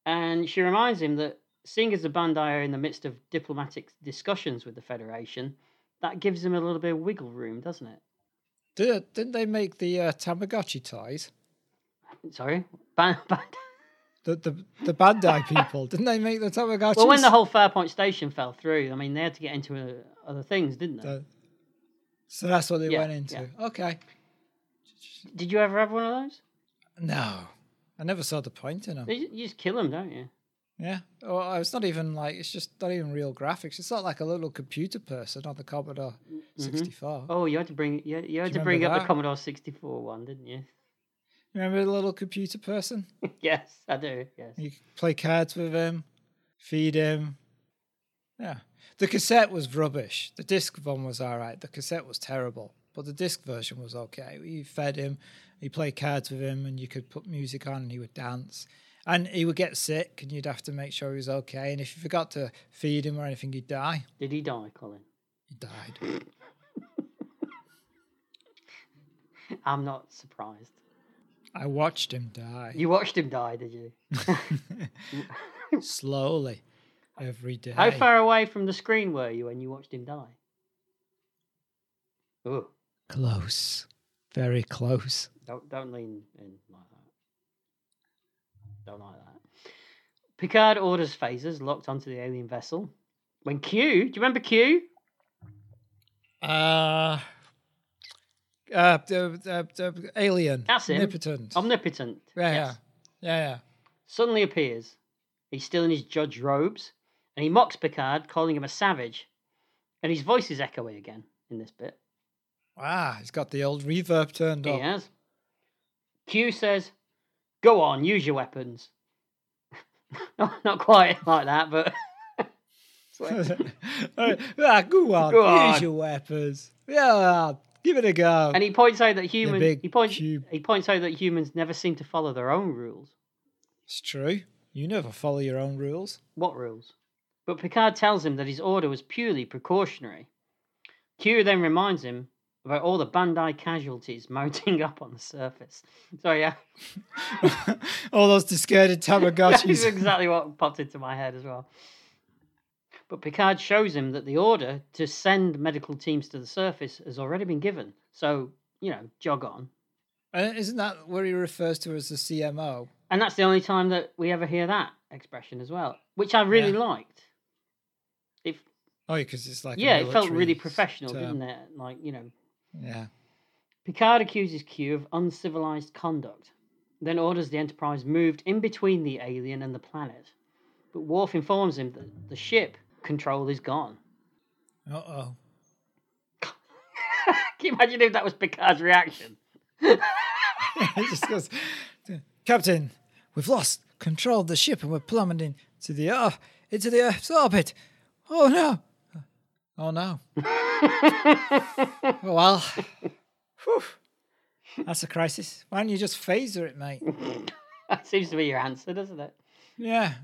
Speaker 2: And she reminds him that seeing as the Bandai are in the midst of diplomatic discussions with the Federation, that gives him a little bit of wiggle room, doesn't it?
Speaker 1: Did, didn't they make the uh, Tamagotchi ties?
Speaker 2: Sorry? Ban- Ban-
Speaker 1: The, the the Bandai people, didn't they make the Tamagotchi?
Speaker 2: well, when the whole Farpoint Station fell through, I mean, they had to get into uh, other things, didn't they?
Speaker 1: The- so that's what they
Speaker 2: Yeah,
Speaker 1: went into.
Speaker 2: yeah.
Speaker 1: Okay.
Speaker 2: Did you ever have one of those?
Speaker 1: No, I never saw the point in them.
Speaker 2: You just kill them, don't you?
Speaker 1: Yeah. Oh, it's not even like it's just not even real graphics. It's not like a little computer person on the Commodore mm-hmm. 64.
Speaker 2: Oh, you had to bring you, you had
Speaker 1: Do
Speaker 2: to
Speaker 1: you
Speaker 2: bring up the? Commodore 64 one, didn't you?
Speaker 1: Remember the little computer person?
Speaker 2: yes, I do. Yes.
Speaker 1: You play cards with him, feed him. Yeah. The cassette was rubbish. The disc one was all right. The cassette was terrible, but the disc version was okay. You fed him, you played cards with him, and you could put music on and he would dance. And he would get sick, and you'd have to make sure he was okay. And if you forgot to feed him or anything, he'd die.
Speaker 2: Did he die, Colin?
Speaker 1: He died.
Speaker 2: I'm not surprised.
Speaker 1: I watched him die
Speaker 2: You watched him die, did you?
Speaker 1: slowly every day.
Speaker 2: How far away from the screen were you when you watched him die? Oh,
Speaker 1: Close. Very close.
Speaker 2: don't don't lean in like that. Don't like that. Picard orders phasers locked onto the alien vessel. When Q, do you remember Q?
Speaker 1: Uh, uh, the, the, the alien.
Speaker 2: That's him.
Speaker 1: Omnipotent.
Speaker 2: Omnipotent.
Speaker 1: yeah,
Speaker 2: yes.
Speaker 1: yeah, yeah, yeah.
Speaker 2: Suddenly appears. He's still in his judge robes, and he mocks Picard, calling him a savage. And his voice is echoey again in this bit.
Speaker 1: Ah, he's got the old reverb turned
Speaker 2: on.
Speaker 1: He
Speaker 2: has. Q says, "Go on, use your weapons." not, not quite like that, but
Speaker 1: ah, go on,
Speaker 2: Go
Speaker 1: use
Speaker 2: on.
Speaker 1: your weapons. Yeah, give it a go.
Speaker 2: and he points out that humans he points
Speaker 1: cube.
Speaker 2: he points out that humans never seem to follow their own rules.
Speaker 1: it's true. You never follow your own rules.
Speaker 2: What rules? But Picard tells him that his order was purely precautionary. Q then reminds him about all the Bandai casualties mounting up on the surface. So yeah,
Speaker 1: All those discarded
Speaker 2: that's
Speaker 1: Tamagotchis.
Speaker 2: exactly what popped into my head as well. But Picard shows him that the order to send medical teams to the surface has already been given. So, you know, jog on.
Speaker 1: Isn't that what he refers to as the CMO?
Speaker 2: And that's the only time that we ever hear that expression as well, which I really
Speaker 1: Yeah.
Speaker 2: liked. If
Speaker 1: Oh, because it's like
Speaker 2: yeah, it felt really professional,
Speaker 1: term.
Speaker 2: didn't it? Like, you know,
Speaker 1: Yeah.
Speaker 2: Picard accuses Q of uncivilized conduct, then orders the Enterprise moved in between the alien and the planet. But Worf informs him that the ship control is gone.
Speaker 1: Uh oh.
Speaker 2: Can you imagine if that was Picard's reaction?
Speaker 1: he just goes, Captain, we've lost control of the ship and we're plummeting to the earth, into the Earth's orbit. Oh no. Oh no. oh, well. Whew. That's a crisis. Why don't you just phaser it, mate?
Speaker 2: that seems to be your answer, doesn't it?
Speaker 1: Yeah.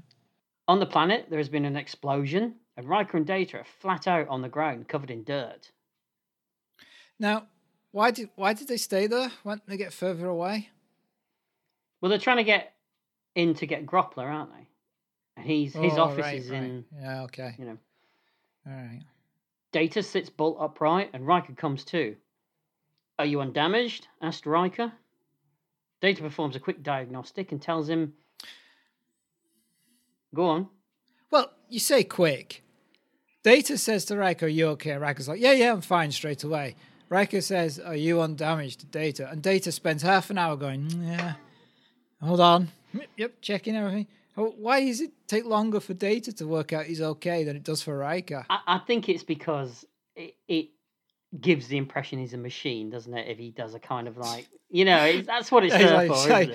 Speaker 2: On the planet, there has been an explosion, and Riker and Data are flat out on the ground, covered in dirt.
Speaker 1: Now, why did why did they stay there? Why didn't they get further away?
Speaker 2: Well, they're trying to get in to get Groppler, aren't they? And he's his
Speaker 1: Oh,
Speaker 2: office
Speaker 1: right,
Speaker 2: is
Speaker 1: right.
Speaker 2: in,
Speaker 1: Yeah, okay.
Speaker 2: you know.
Speaker 1: All right.
Speaker 2: Data sits bolt upright, and Riker comes too. Are you undamaged? asked Riker. Data performs a quick diagnostic and tells him, Go on.
Speaker 1: Well, you say quick. Data says to Riker, Are you okay? Riker's like, Yeah, yeah, I'm fine straight away. Riker says, Are you undamaged Data? And Data spends half an hour going, "Mm, Yeah. Hold on. Yep, checking everything. Why does it take longer for Data to work out he's okay than it does for Riker?
Speaker 2: I, I think it's because it, it gives the impression he's a machine, doesn't it? If he does a kind of like, you know, that's what it's there
Speaker 1: like-
Speaker 2: for,
Speaker 1: it's
Speaker 2: isn't
Speaker 1: like-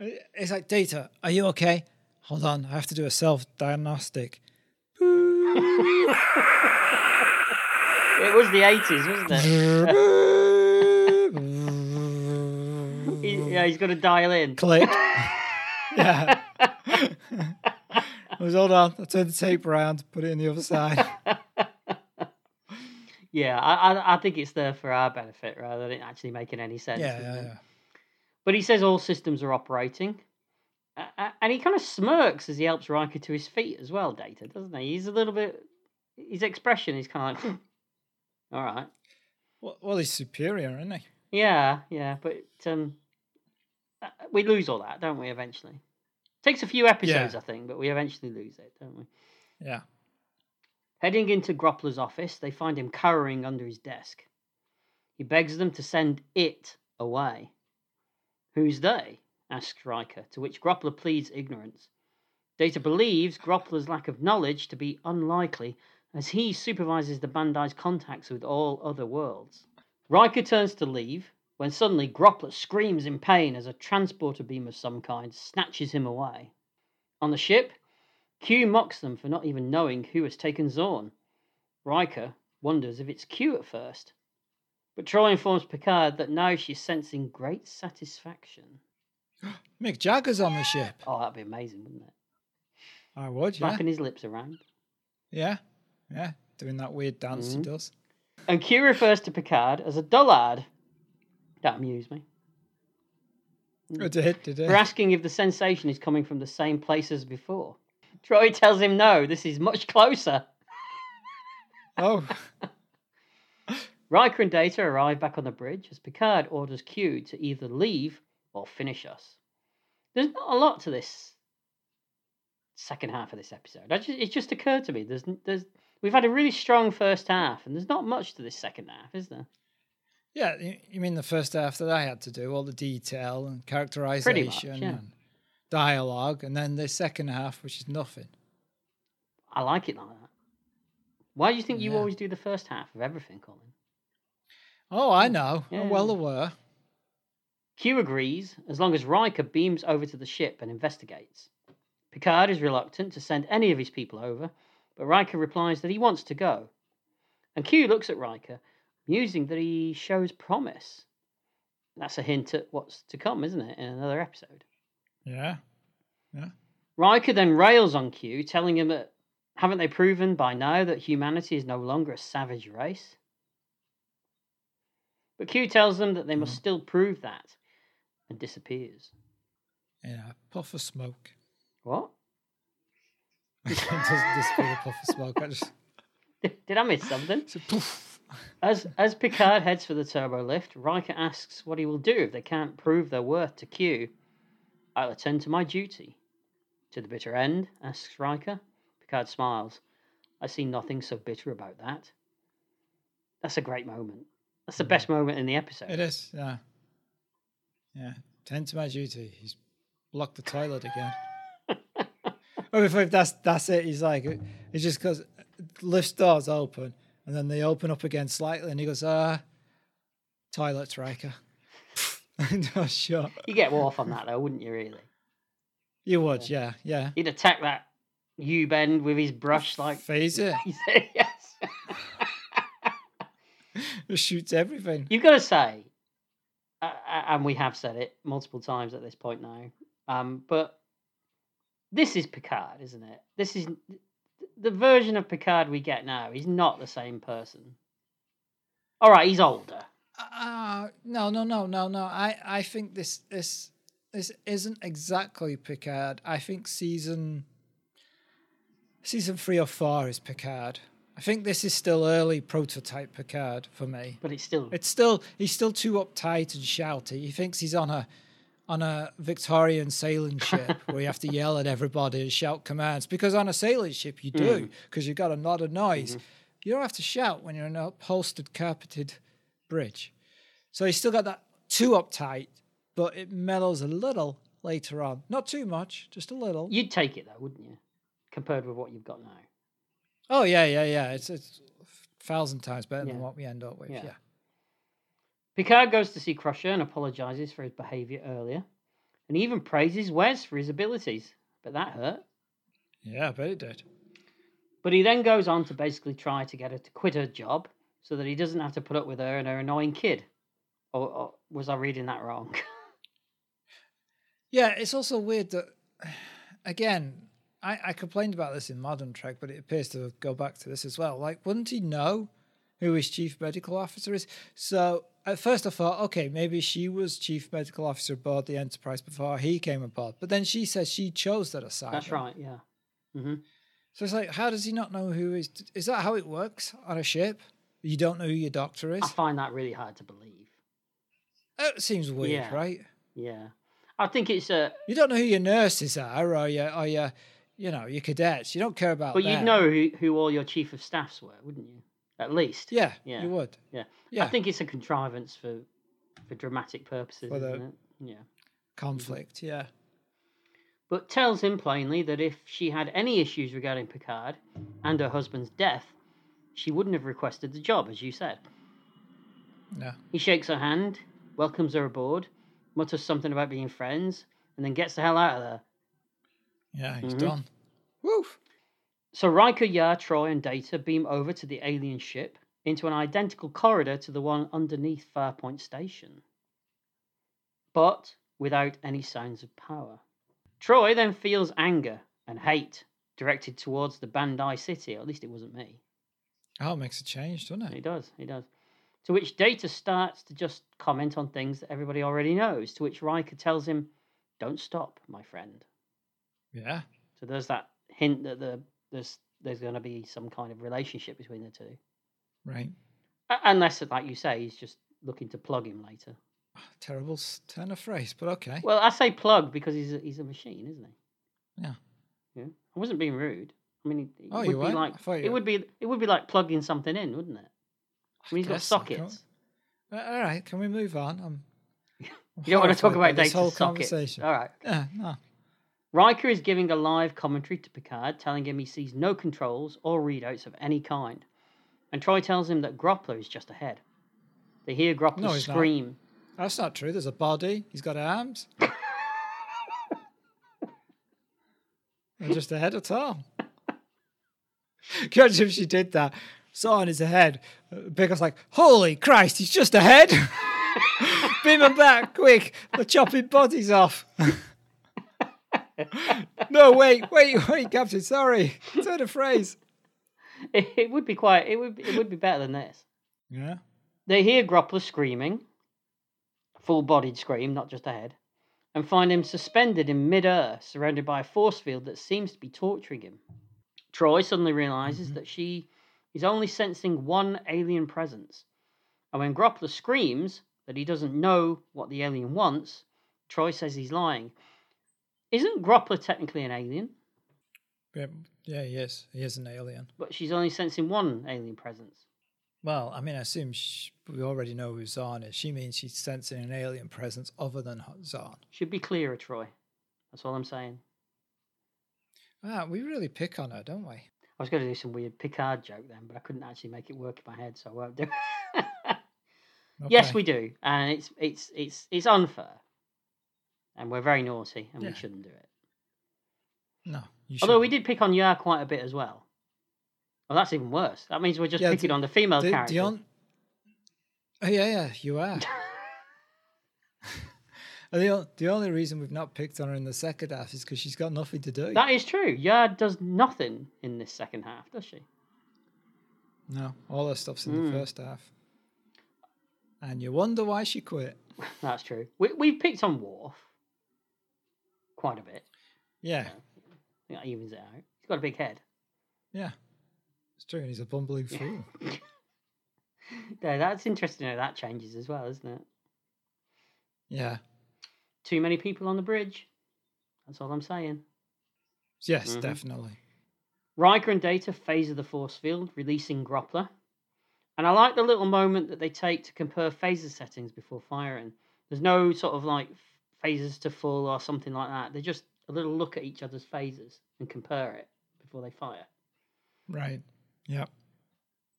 Speaker 2: it?
Speaker 1: It's like, Data, are you okay? Hold on, I have to do a self diagnostic.
Speaker 2: It was the 80s, wasn't it? He- yeah, he's got to dial in.
Speaker 1: Click. yeah. I was hold on. I turned the tape around, put it in the other side.
Speaker 2: Yeah, I, I, I think it's there for our benefit rather than it actually making any sense.
Speaker 1: Yeah, yeah, yeah.
Speaker 2: But he says all systems are operating. A- And he kind of smirks as he helps Riker to his feet as well, Data, doesn't he? He's a little bit. His expression is kind of like, "Hmm, all right.
Speaker 1: Well, well, he's superior, isn't he?
Speaker 2: Yeah, yeah, but um, uh, we lose all that, don't we? Eventually, takes a few episodes, I think, but we eventually lose it, don't we?
Speaker 1: Yeah.
Speaker 2: Heading into Groppler's office, they find him cowering under his desk. He begs them to send it away. Who's they? asks Riker, to which Groppler pleads ignorance. Data believes Groppler's lack of knowledge to be unlikely, as he supervises the Bandai's contacts with all other worlds. Riker turns to leave, when suddenly Groppler screams in pain as a transporter beam of some kind snatches him away. On the ship, Q mocks them for not even knowing who has taken Zorn. Riker wonders if it's Q at first. But Troi informs Picard that now she's sensing great satisfaction.
Speaker 1: Mick Jagger's on the ship.
Speaker 2: Oh, that'd be amazing, wouldn't it?
Speaker 1: I would, yeah.
Speaker 2: Flapping his lips around.
Speaker 1: Yeah, yeah. Doing that weird dance
Speaker 2: Mhm.
Speaker 1: he does.
Speaker 2: And Q refers to Picard as a dullard. That amused me.
Speaker 1: Oh, I did, did it?
Speaker 2: For asking if the sensation is coming from the same place as before. Troi tells him no, this is much closer.
Speaker 1: Oh,
Speaker 2: Riker and Data arrive back on the bridge as Picard orders Q to either leave or finish us. There's not a lot to this second half of this episode. I just, it just occurred to me there's there's we've had a really strong first half and there's not much to this second half, is there?
Speaker 1: Yeah. You, mean the first half that I had to do, all the detail and characterization
Speaker 2: yeah.
Speaker 1: and dialogue, and then the second half, which is nothing.
Speaker 2: I like it like that. Why do you think you always do the first half of everything, Colin?
Speaker 1: Oh, I know.
Speaker 2: Yeah.
Speaker 1: I'm well aware.
Speaker 2: Q agrees as long as Riker beams over to the ship and investigates. Picard is reluctant to send any of his people over, but Riker replies that he wants to go. And Q looks at Riker, musing that he shows promise. That's a hint at what's to come, isn't it, in another episode?
Speaker 1: Yeah. Yeah.
Speaker 2: Riker then rails on Q, telling him that haven't they proven by now that humanity is no longer a savage race? But Q tells them that they must mm. still prove that and disappears.
Speaker 1: Yeah. Puff of smoke.
Speaker 2: What?
Speaker 1: it doesn't disappear a puff of smoke. I just
Speaker 2: Did I miss something?
Speaker 1: it's a poof.
Speaker 2: As as Picard heads for the turbo lift, Riker asks what he will do if they can't prove their worth to Q. I'll attend to my duty. To the bitter end, asks Riker. Picard smiles. I see nothing so bitter about that. That's a great moment. That's the best mm. moment in the episode.
Speaker 1: It is. Yeah. Yeah. Tend to my duty. He's blocked the toilet again. oh, if, if that's that's it, he's like, it's just because lift doors open and then they open up again slightly, and he goes, ah, toilets, Riker. no, sure.
Speaker 2: You get off on that though, wouldn't you? Really?
Speaker 1: You would, yeah, yeah.
Speaker 2: He'd attack that U bend with his brush, like
Speaker 1: Phase it.
Speaker 2: yes.
Speaker 1: It shoots everything.
Speaker 2: You've got to say, uh, and we have said it multiple times at this point now, um, but this is Picard, isn't it? This is the version of Picard we get now. He's not the same person. All right, he's older.
Speaker 1: Uh, no, no, no, no, no. I, I think this this this isn't exactly Picard. I think season season three or four is Picard. I think this is still early prototype Picard for me.
Speaker 2: But it's still
Speaker 1: It's still he's still too uptight and shouty. He thinks he's on a on a Victorian sailing ship where you have to yell at everybody and shout commands. Because on a sailing ship you do, mm. because you've got a lot of noise. Mm-hmm. You don't have to shout when you're on a upholstered, carpeted bridge. So you still got that too uptight, but it mellows a little later on. Not too much, just a little.
Speaker 2: you'd take it though, wouldn't you? Compared with what you've got now.
Speaker 1: Oh yeah, yeah, yeah. It's it's a thousand times better than what we end up with.
Speaker 2: Yeah.
Speaker 1: yeah.
Speaker 2: Picard goes to see Crusher and apologizes for his behavior earlier, and even praises Wes for his abilities. But that hurt.
Speaker 1: Yeah, I bet it did.
Speaker 2: But he then goes on to basically try to get her to quit her job so that he doesn't have to put up with her and her annoying kid. Or, or was I reading that wrong?
Speaker 1: Yeah, it's also weird that, again, I, I complained about this in Modern Trek, but it appears to go back to this as well. Like, wouldn't he know who his chief medical officer is? So at first I thought, okay, maybe she was chief medical officer aboard the Enterprise before he came aboard. But then she says she chose that assignment.
Speaker 2: That's right, yeah. hmm
Speaker 1: So it's like, how does he not know who is? Is that how it works on a ship? You don't know who your doctor is.
Speaker 2: I find that really hard to believe.
Speaker 1: That seems weird,
Speaker 2: Yeah.
Speaker 1: right?
Speaker 2: Yeah. I think it's a.
Speaker 1: You don't know who your nurses are, or your, or your, you know, your cadets. You don't care about.
Speaker 2: But you'd know who, who all your chief of staffs were, wouldn't you? At least.
Speaker 1: Yeah,
Speaker 2: Yeah.
Speaker 1: you would.
Speaker 2: Yeah.
Speaker 1: Yeah.
Speaker 2: I think it's a contrivance for for dramatic purposes,
Speaker 1: For
Speaker 2: isn't it? Yeah.
Speaker 1: Conflict, yeah.
Speaker 2: But tells him plainly that if she had any issues regarding Picard and her husband's death, she wouldn't have requested the job, as you said.
Speaker 1: No.
Speaker 2: He shakes her hand, welcomes her aboard, mutters something about being friends, and then gets the hell out of there.
Speaker 1: Yeah, he's
Speaker 2: Mhm.
Speaker 1: done. Woof.
Speaker 2: So Riker, Yar, Troi, and Data beam over to the alien ship into an identical corridor to the one underneath Farpoint Station. But without any signs of power. Troi then feels anger and hate directed towards the Bandai City, or at least it wasn't me.
Speaker 1: Oh, it makes a change, doesn't it
Speaker 2: He
Speaker 1: it?
Speaker 2: does, he does. To which Data starts to just comment on things that everybody already knows, to which Riker tells him, Don't stop, my friend.
Speaker 1: Yeah.
Speaker 2: So there's that hint that the there's there's going to be some kind of relationship between the two,
Speaker 1: Right.
Speaker 2: Unless, like you say, he's just looking to plug him later.
Speaker 1: Terrible turn of phrase, but okay.
Speaker 2: Well, I say plug because he's a, he's a machine, isn't he?
Speaker 1: Yeah.
Speaker 2: Yeah. I wasn't being rude. I mean, it, it
Speaker 1: Oh,
Speaker 2: would
Speaker 1: you
Speaker 2: be
Speaker 1: weren't?
Speaker 2: like it would be it would be like plugging something in, wouldn't it? I mean, he's got
Speaker 1: guess so,
Speaker 2: sockets.
Speaker 1: Uh, All right, can we move on? I'm, I'm
Speaker 2: You don't want to talk about
Speaker 1: this
Speaker 2: data
Speaker 1: whole
Speaker 2: sockets.
Speaker 1: conversation.
Speaker 2: All right.
Speaker 1: Yeah, no.
Speaker 2: Riker is giving a live commentary to Picard, telling him he sees no controls or readouts of any kind. And Troi tells him that Groppler is just ahead. They hear Groppler
Speaker 1: No, he's not.
Speaker 2: scream.
Speaker 1: That's not true. There's a body. He's got arms. They're just ahead at all. Imagine if she did that? Saw on his ahead. Picard's like, holy Christ, he's just ahead. Beam him back, quick. They're chopping bodies off. no, wait, wait, wait, Captain. Sorry. Turn a phrase.
Speaker 2: It, it would be quite. It would. It would be better than this.
Speaker 1: Yeah.
Speaker 2: They hear Groppler screaming, full-bodied scream, not just a head, and find him suspended in mid-air, surrounded by a force field that seems to be torturing him. Troi suddenly realizes mm-hmm. that she is only sensing one alien presence, and when Groppler screams that he doesn't know what the alien wants, Troi says he's lying. Isn't Groppler technically an alien?
Speaker 1: Yeah, yeah, he is. He is an alien.
Speaker 2: But she's only sensing one alien presence.
Speaker 1: Well, I mean, I assume sh we already know who Zorn is. She means she's sensing an alien presence other than Zorn.
Speaker 2: Should be clearer, Troi. That's all I'm saying.
Speaker 1: Ah, we really pick on her, don't we?
Speaker 2: I was going to do some weird Picard joke then, but I couldn't actually make it work in my head, so I won't do it. Yes, we do, and it's it's it's it's unfair, and we're very naughty, and
Speaker 1: Yeah.
Speaker 2: we shouldn't do it.
Speaker 1: No. You
Speaker 2: Although we did pick on Yar quite a bit as well. Well, that's even worse. That means we're just
Speaker 1: Yeah,
Speaker 2: picking
Speaker 1: the-
Speaker 2: on the female
Speaker 1: The,
Speaker 2: character.
Speaker 1: the on... Oh, yeah, yeah, you are. The, the only reason we've not picked on her in the second half is because she's got nothing to do.
Speaker 2: That is true. Yar does nothing in this second half, does she?
Speaker 1: No, all her stuff's in
Speaker 2: Mm.
Speaker 1: the first half. And you wonder why she quit.
Speaker 2: That's true. We we've picked on Worf quite a bit.
Speaker 1: Yeah,
Speaker 2: that evens it out. He's got a big head.
Speaker 1: yeah. It's true, and he's a bumbling fool.
Speaker 2: Yeah, that's interesting how that changes as well, isn't it?
Speaker 1: Yeah.
Speaker 2: Too many people on the bridge. That's all I'm saying.
Speaker 1: Yes,
Speaker 2: Mhm.
Speaker 1: definitely.
Speaker 2: Riker and Data phase of the force field, releasing Groppler. And I like the little moment that they take to compare phaser settings before firing. There's no sort of like phasers to full or something like that. They just a little look at each other's phasers and compare it before they fire.
Speaker 1: Right. Yep.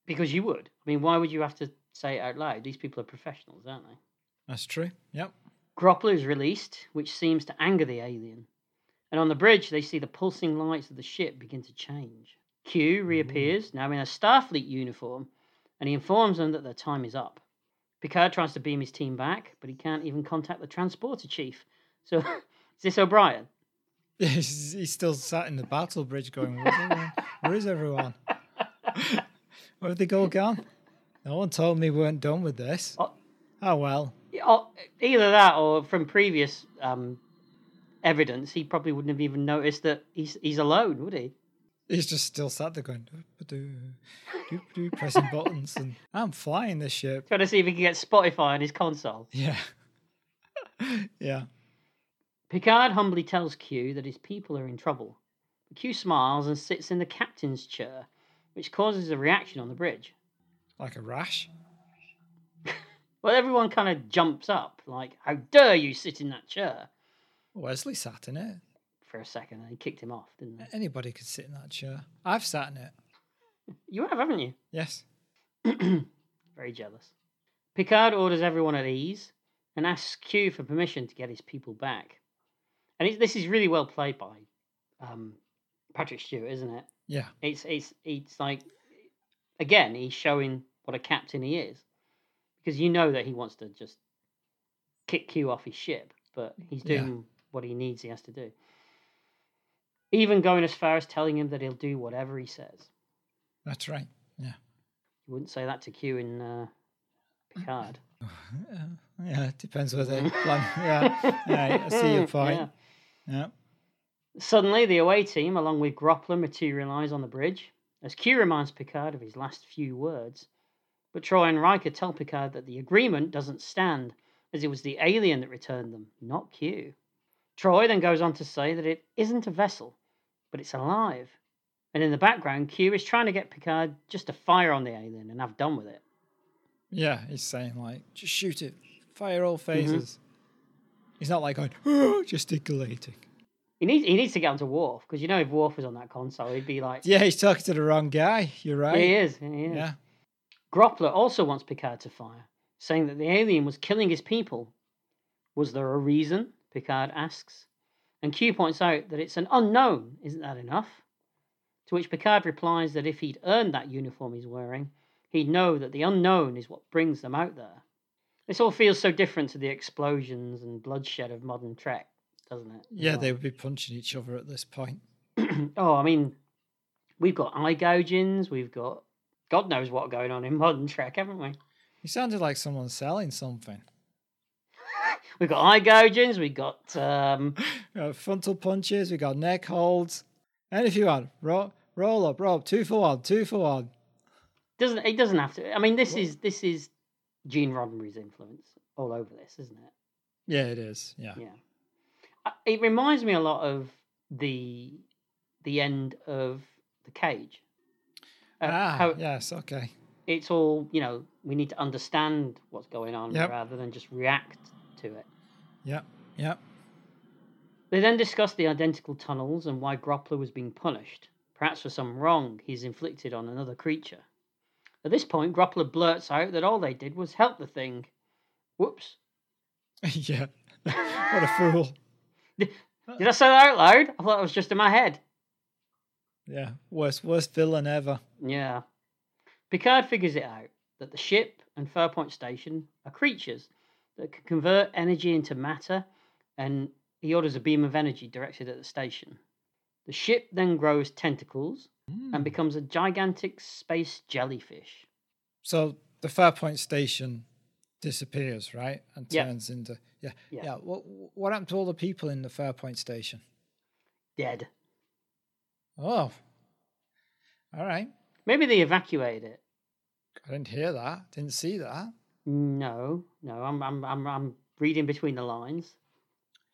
Speaker 2: Because you would. I mean, why would you have to say it out loud? These people are professionals, aren't they?
Speaker 1: That's true. Yep.
Speaker 2: Groppler is released, which seems to anger the alien. And on the bridge, they see the pulsing lights of the ship begin to change. Q reappears, now in a Starfleet uniform, and he informs them that their time is up. Picard tries to beam his team back, but he can't even contact the transporter chief. So, is this O'Brien?
Speaker 1: Yeah, he's, still sat in the battle bridge going, Where's everyone? Where is everyone? Where have they all gone? No one told me we weren't done with this.
Speaker 2: Oh.
Speaker 1: Oh, well.
Speaker 2: Either that, or from previous um, evidence, he probably wouldn't have even noticed that he's he's alone, would he?
Speaker 1: He's just still sat there going, pressing buttons. And I'm flying this ship.
Speaker 2: Trying to see if he can get Spotify on his console.
Speaker 1: Yeah. yeah.
Speaker 2: Picard humbly tells Q that his people are in trouble. Q smiles and sits in the captain's chair, which causes a reaction on the bridge.
Speaker 1: Like a rash.
Speaker 2: Well, everyone kind of jumps up, like, How dare you sit in that chair?
Speaker 1: Wesley sat in it.
Speaker 2: For a second, and he kicked him off, didn't they?
Speaker 1: Anybody could sit in that chair. I've sat in it.
Speaker 2: You have, haven't you?
Speaker 1: Yes.
Speaker 2: Very jealous. Picard orders everyone at ease and asks Q for permission to get his people back. And this is really well played by um, Patrick Stewart, isn't it?
Speaker 1: Yeah.
Speaker 2: It's it's it's like again, he's showing what a captain he is, because you know that he wants to just kick Q off his ship, but he's
Speaker 1: Yeah.
Speaker 2: doing what he needs. He has to do. Even going as far as telling him that he'll do whatever he says.
Speaker 1: That's right. Yeah.
Speaker 2: You wouldn't say that to Q in uh, Picard.
Speaker 1: Yeah, it depends where they plan. Yeah, yeah, I see your point.
Speaker 2: Yeah.
Speaker 1: Yeah.
Speaker 2: Suddenly, the away team, along with Groppler, materialise on the bridge, as Q reminds Picard of his last few words. But Troi and Riker tell Picard that the agreement doesn't stand, as it was the alien that returned them, not Q. Troi then goes on to say that it isn't a vessel, but it's alive. And in the background, Q is trying to get Picard just to fire on the alien and have done with it.
Speaker 1: Yeah, he's saying like, just shoot it, fire all
Speaker 2: Mm-hmm.
Speaker 1: phases. He's not like going, oh, gesticulating.
Speaker 2: He needs, he needs to get onto Worf, because you know if Worf was on that console, he'd be like,
Speaker 1: Yeah, he's talking to the wrong guy. You're right.
Speaker 2: he is. He is.
Speaker 1: Yeah.
Speaker 2: Groppler also wants Picard to fire, saying that the alien was killing his people. Was there a reason? Picard asks. And Q points out that it's an unknown. Isn't that enough? To which Picard replies that if he'd earned that uniform he's wearing, he'd know that the unknown is what brings them out there. This all feels so different to the explosions and bloodshed of modern Trek, doesn't it?
Speaker 1: Yeah,
Speaker 2: well?
Speaker 1: they would be punching each other at this point.
Speaker 2: oh, I mean, we've got eye gougings, we've got God knows what going on in modern Trek, haven't we?
Speaker 1: You sounded like someone selling something.
Speaker 2: We've got eye gougings, we've got um,
Speaker 1: frontal punches, we've got neck holds. And if you want, roll, roll up, roll up, two for one, two for one.
Speaker 2: doesn't it doesn't have to. I mean, this is this is Gene Roddenberry's influence all over this, isn't it?
Speaker 1: Yeah, it is. Yeah.
Speaker 2: Yeah, Uh, it reminds me a lot of the the end of the cage. Uh,
Speaker 1: ah,
Speaker 2: how
Speaker 1: yes, okay.
Speaker 2: it's all you know. We need to understand what's going on
Speaker 1: Yep.
Speaker 2: rather than just react to it.
Speaker 1: Yep, yep.
Speaker 2: They then discuss the identical tunnels and why Groppler was being punished, perhaps for some wrong he's inflicted on another creature. At this point, Groppler blurts out that all they did was help the thing. Whoops.
Speaker 1: yeah. what a fool.
Speaker 2: Did I say that out loud? I thought it was just in my head.
Speaker 1: Yeah. Worst worst villain ever.
Speaker 2: Yeah. Picard figures it out that the ship and Farpoint Station are creatures that can convert energy into matter, and he orders a beam of energy directed at the station. The ship then grows tentacles and hmm. becomes a gigantic space jellyfish.
Speaker 1: So the Farpoint station disappears, right? And
Speaker 2: Yeah.
Speaker 1: turns into yeah.
Speaker 2: Yeah.
Speaker 1: Yeah. What what happened to all the people in the Farpoint station?
Speaker 2: Dead.
Speaker 1: Oh. All right.
Speaker 2: Maybe they evacuated it.
Speaker 1: I didn't hear that. Didn't see that.
Speaker 2: No, no, I'm, I'm, I'm, I'm reading between the lines.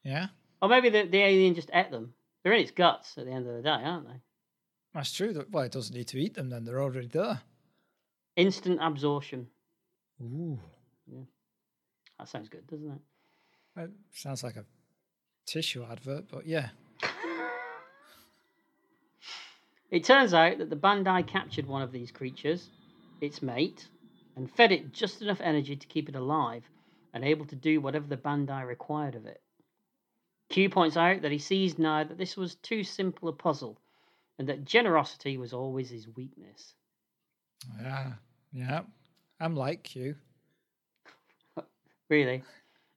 Speaker 1: Yeah.
Speaker 2: Or maybe the, the alien just ate them. They're in its guts at the end of the day, aren't they?
Speaker 1: That's true. Well, it doesn't need to eat them then. They're already there.
Speaker 2: Instant absorption.
Speaker 1: Ooh. Yeah.
Speaker 2: That sounds good, doesn't it?
Speaker 1: That sounds like a tissue advert, but yeah.
Speaker 2: It turns out that the Bandai captured one of these creatures, its mate, and fed it just enough energy to keep it alive and able to do whatever the Bandai required of it. Q points out that he sees now that this was too simple a puzzle and that generosity was always his weakness.
Speaker 1: Yeah. Yeah. I'm like you.
Speaker 2: Really?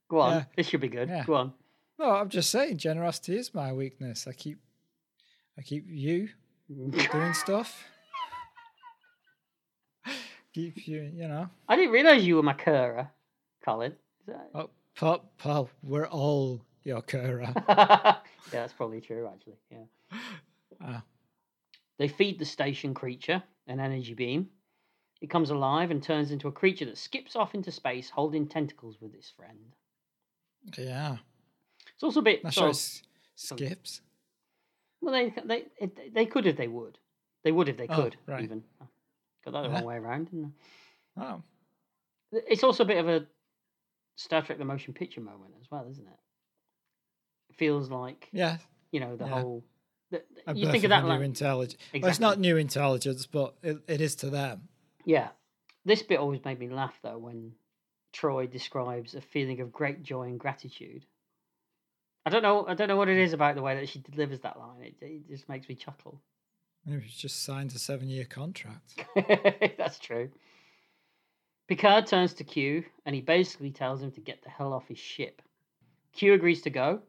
Speaker 2: Go on.
Speaker 1: Yeah.
Speaker 2: This should be good.
Speaker 1: Yeah.
Speaker 2: Go on.
Speaker 1: No, I'm just saying generosity is my weakness. I keep I keep you doing stuff. Keep you, you know.
Speaker 2: I didn't realise you were my Kura, Colin. That...
Speaker 1: Oh, pop, pop, we're all your Kura.
Speaker 2: yeah, that's probably true, actually. Yeah.
Speaker 1: Ah.
Speaker 2: They feed the station creature an energy beam. It comes alive and turns into a creature that skips off into space, holding tentacles with its friend.
Speaker 1: yeah.
Speaker 2: It's also a bit. Sort
Speaker 1: right.
Speaker 2: of-
Speaker 1: Skips.
Speaker 2: well, they they they could if they would. They would if they
Speaker 1: Oh,
Speaker 2: could.
Speaker 1: right.
Speaker 2: Even got that the
Speaker 1: Yeah.
Speaker 2: wrong way around. Didn't I? Oh, It's also a bit of a Star Trek: The Motion Picture moment as well, isn't it? It feels like
Speaker 1: yeah.
Speaker 2: you know the
Speaker 1: Yeah.
Speaker 2: whole. The,
Speaker 1: A
Speaker 2: you think of that like
Speaker 1: new intelligence. Well, it's not new intelligence, but it, it is to them.
Speaker 2: Yeah. This bit always made me laugh though when Troi describes a feeling of great joy and gratitude. I don't know I don't know what it is about the way that she delivers that line. It, it just makes me chuckle.
Speaker 1: Maybe it's just signed a seven-year contract.
Speaker 2: That's true. Picard turns to Q and he basically tells him to get the hell off his ship. Q agrees to go,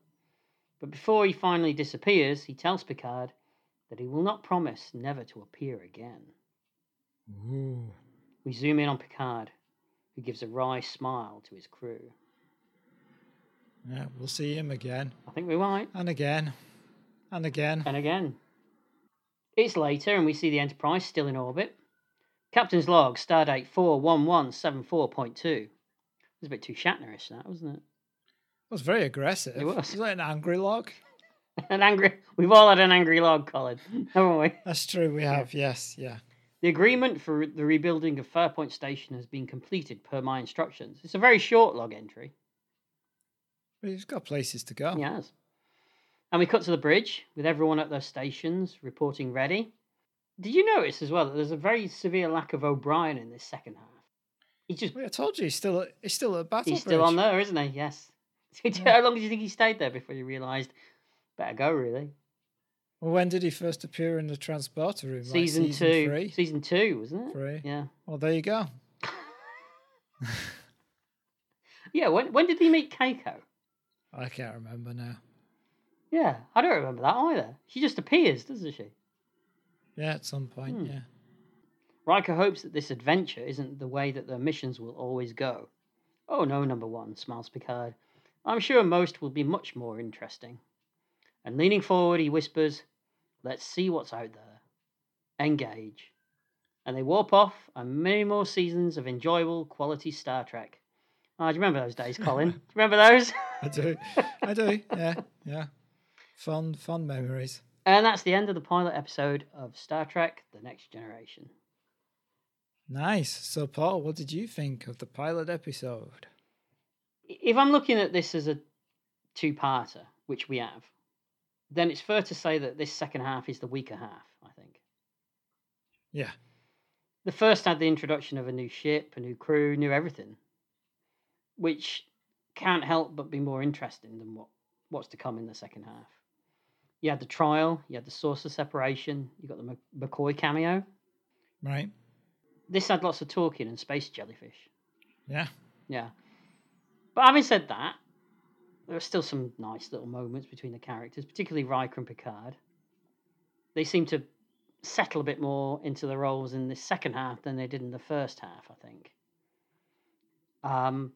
Speaker 2: but before he finally disappears, he tells Picard that he will not promise never to appear again.
Speaker 1: Ooh.
Speaker 2: We zoom in on Picard, who gives a wry smile to his crew.
Speaker 1: Yeah, we'll see him again
Speaker 2: I think we might.
Speaker 1: and again and again.
Speaker 2: And again. It's later, and we see the Enterprise still in orbit. Captain's log, stardate 41174.2. It was a bit too Shatnerish, that, wasn't it?
Speaker 1: It was very aggressive.
Speaker 2: It was.
Speaker 1: It was like an angry log.
Speaker 2: An angry. We've all had an angry log, Colin, haven't we?
Speaker 1: That's true. We have. Yes. Yeah.
Speaker 2: The agreement for the rebuilding of Farpoint Station has been completed per my instructions. It's a very short log entry.
Speaker 1: But he's got places to go.
Speaker 2: He has. And we cut to the bridge with everyone at their stations reporting ready. Did you notice as well that there's a very severe lack of O'Brien in this second half? He just
Speaker 1: Well, I told you he's still at, he's still at Battle
Speaker 2: he's still on there, isn't he? Yes. How long do you think he stayed there before you realised better go really?
Speaker 1: Well, when did he first appear in the transporter room? Like
Speaker 2: season,
Speaker 1: season
Speaker 2: two.
Speaker 1: Three?
Speaker 2: Season two, wasn't it?
Speaker 1: Three.
Speaker 2: Yeah.
Speaker 1: Well, there you go.
Speaker 2: Yeah, when when did he meet Keiko?
Speaker 1: I can't remember now.
Speaker 2: Yeah, I don't remember that either. She just appears, doesn't she?
Speaker 1: Yeah, at some point.
Speaker 2: Hmm.
Speaker 1: Yeah.
Speaker 2: Riker hopes that this adventure isn't the way that their missions will always go. Oh no, number one, smiles Picard. I'm sure most will be much more interesting. And leaning forward, he whispers, Let's see what's out there. Engage. And they warp off on many more seasons of enjoyable quality Star Trek. Ah, do you remember those days, Colin? do you remember those?
Speaker 1: I do. I do. Yeah. Yeah. Fond, fun memories.
Speaker 2: and that's the end of the pilot episode of Star Trek The Next Generation.
Speaker 1: Nice. So, Paul, what did you think of the pilot episode?
Speaker 2: if I'm looking at this as a two-parter, which we have, then it's fair to say that this second half is the weaker half. I think
Speaker 1: Yeah.
Speaker 2: the first had the introduction of a new ship, a new crew, new everything, which can't help but be more interesting than what what's to come in the second half. You had the trial, you had the saucer separation, you got the McCoy cameo.
Speaker 1: Right.
Speaker 2: This had lots of talking and space jellyfish.
Speaker 1: Yeah.
Speaker 2: Yeah. But having said that, there are still some nice little moments between the characters, particularly Riker and Picard. They seem to settle a bit more into the roles in the second half than they did in the first half, I think. Um,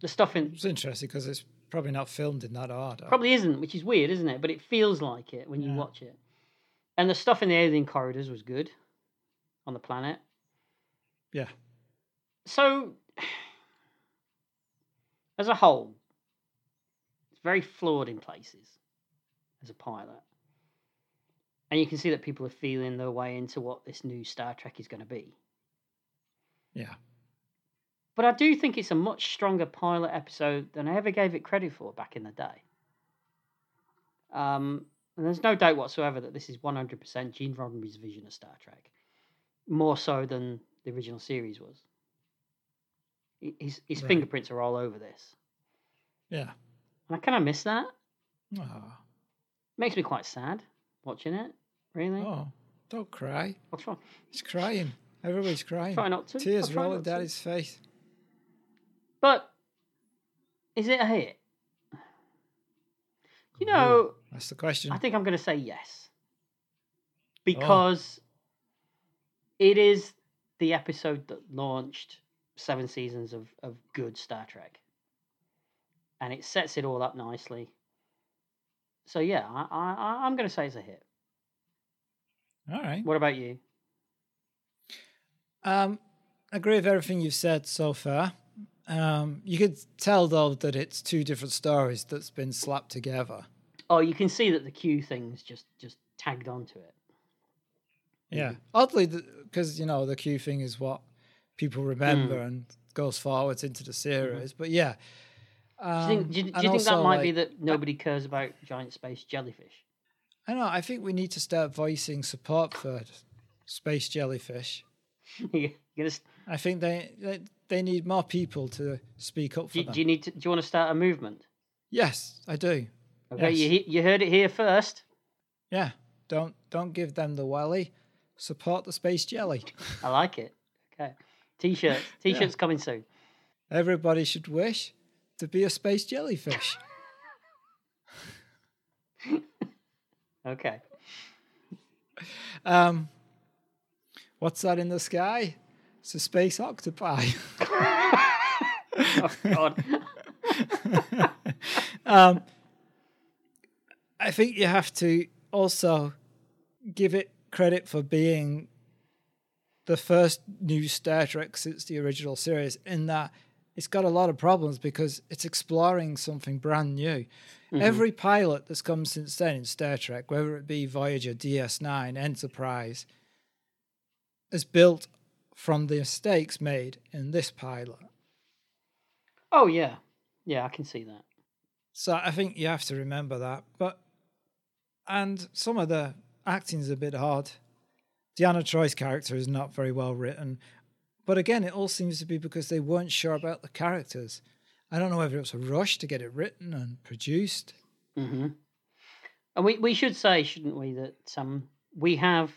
Speaker 2: the stuff in
Speaker 1: It's interesting because it's probably not filmed in that order.
Speaker 2: probably isn't, which is weird, isn't it? But it feels like it when you
Speaker 1: Yeah.
Speaker 2: watch it. And the stuff in the alien corridors was good on the planet.
Speaker 1: Yeah.
Speaker 2: So, as a whole, it's very flawed in places as a pilot. And you can see that people are feeling their way into what this new Star Trek is going to be.
Speaker 1: Yeah.
Speaker 2: But I do think it's a much stronger pilot episode than I ever gave it credit for back in the day. Um, and there's no doubt whatsoever that this is 100% Gene Roddenberry's vision of Star Trek, more so than the original series was. His, his
Speaker 1: Right.
Speaker 2: fingerprints are all over this.
Speaker 1: Yeah.
Speaker 2: And I kind of miss that.
Speaker 1: Oh.
Speaker 2: Makes me quite sad watching it. Really?
Speaker 1: oh. Don't cry.
Speaker 2: I'll try,
Speaker 1: He's crying. Everybody's crying.
Speaker 2: try not to.
Speaker 1: Tears rolling down his face.
Speaker 2: But is it a hit? You know,
Speaker 1: That's the question.
Speaker 2: I think I'm going to say yes. Because it is the episode that launched seven seasons of, of good Star Trek. And it sets it all up nicely. So, yeah, I, I, I'm going to say it's a hit.
Speaker 1: All right.
Speaker 2: What about you?
Speaker 1: Um, agree with everything you've said so far. Um, you could tell though that it's two different stories that's been slapped together.
Speaker 2: Oh, you can see that the Q thing's just, just tagged onto it.
Speaker 1: Yeah. Oddly, because you know the Q thing is what people remember and goes forwards into the series. But yeah.
Speaker 2: Do you
Speaker 1: Um,
Speaker 2: think, do you, do you think that might be that nobody cares about giant space jellyfish?
Speaker 1: I know. I think we need to start voicing support for space jellyfish.
Speaker 2: S-
Speaker 1: I think they they, they need more people to speak up for
Speaker 2: do, you-
Speaker 1: them.
Speaker 2: do you need to, do you want to start a movement?
Speaker 1: yes, I do.
Speaker 2: Okay,
Speaker 1: Yes.
Speaker 2: you you heard it here first.
Speaker 1: Yeah. Don't don't give them the welly. Support the space jelly.
Speaker 2: I like it. Okay, t-shirts. T-shirts coming soon.
Speaker 1: Everybody should wish to be a space jellyfish.
Speaker 2: Okay.
Speaker 1: Um, what's that in the sky? It's a space octopi.
Speaker 2: Oh God.
Speaker 1: um, I think you have to also give it credit for being the first new Star Trek since the original series, in that it's got a lot of problems because it's exploring something brand new. Every pilot that's come since then in Star Trek, whether it be Voyager, DS9, Enterprise, is built from the mistakes made in this pilot.
Speaker 2: Oh yeah, yeah, I can see that.
Speaker 1: So I think you have to remember that. But and some of the acting's a bit hard. Deanna Troi's character is not very well written. But again, it all seems to be because they weren't sure about the characters. I don't know whether it was a rush to get it written and produced.
Speaker 2: hmm And we, we should say, shouldn't we, that um, we have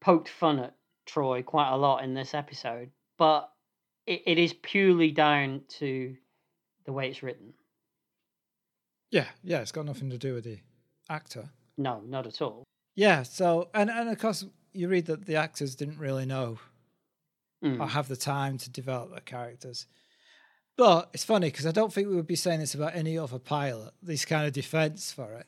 Speaker 2: poked fun at Troi quite a lot in this episode, but it, it is purely down to the way it's written.
Speaker 1: Yeah, yeah, it's got nothing to do with the actor.
Speaker 2: No, not at all.
Speaker 1: Yeah, so and and of course you read that the actors didn't really know
Speaker 2: Mm.
Speaker 1: or have the time to develop their characters. But it's funny because I don't think we would be saying this about any other pilot. This kind of defense for it.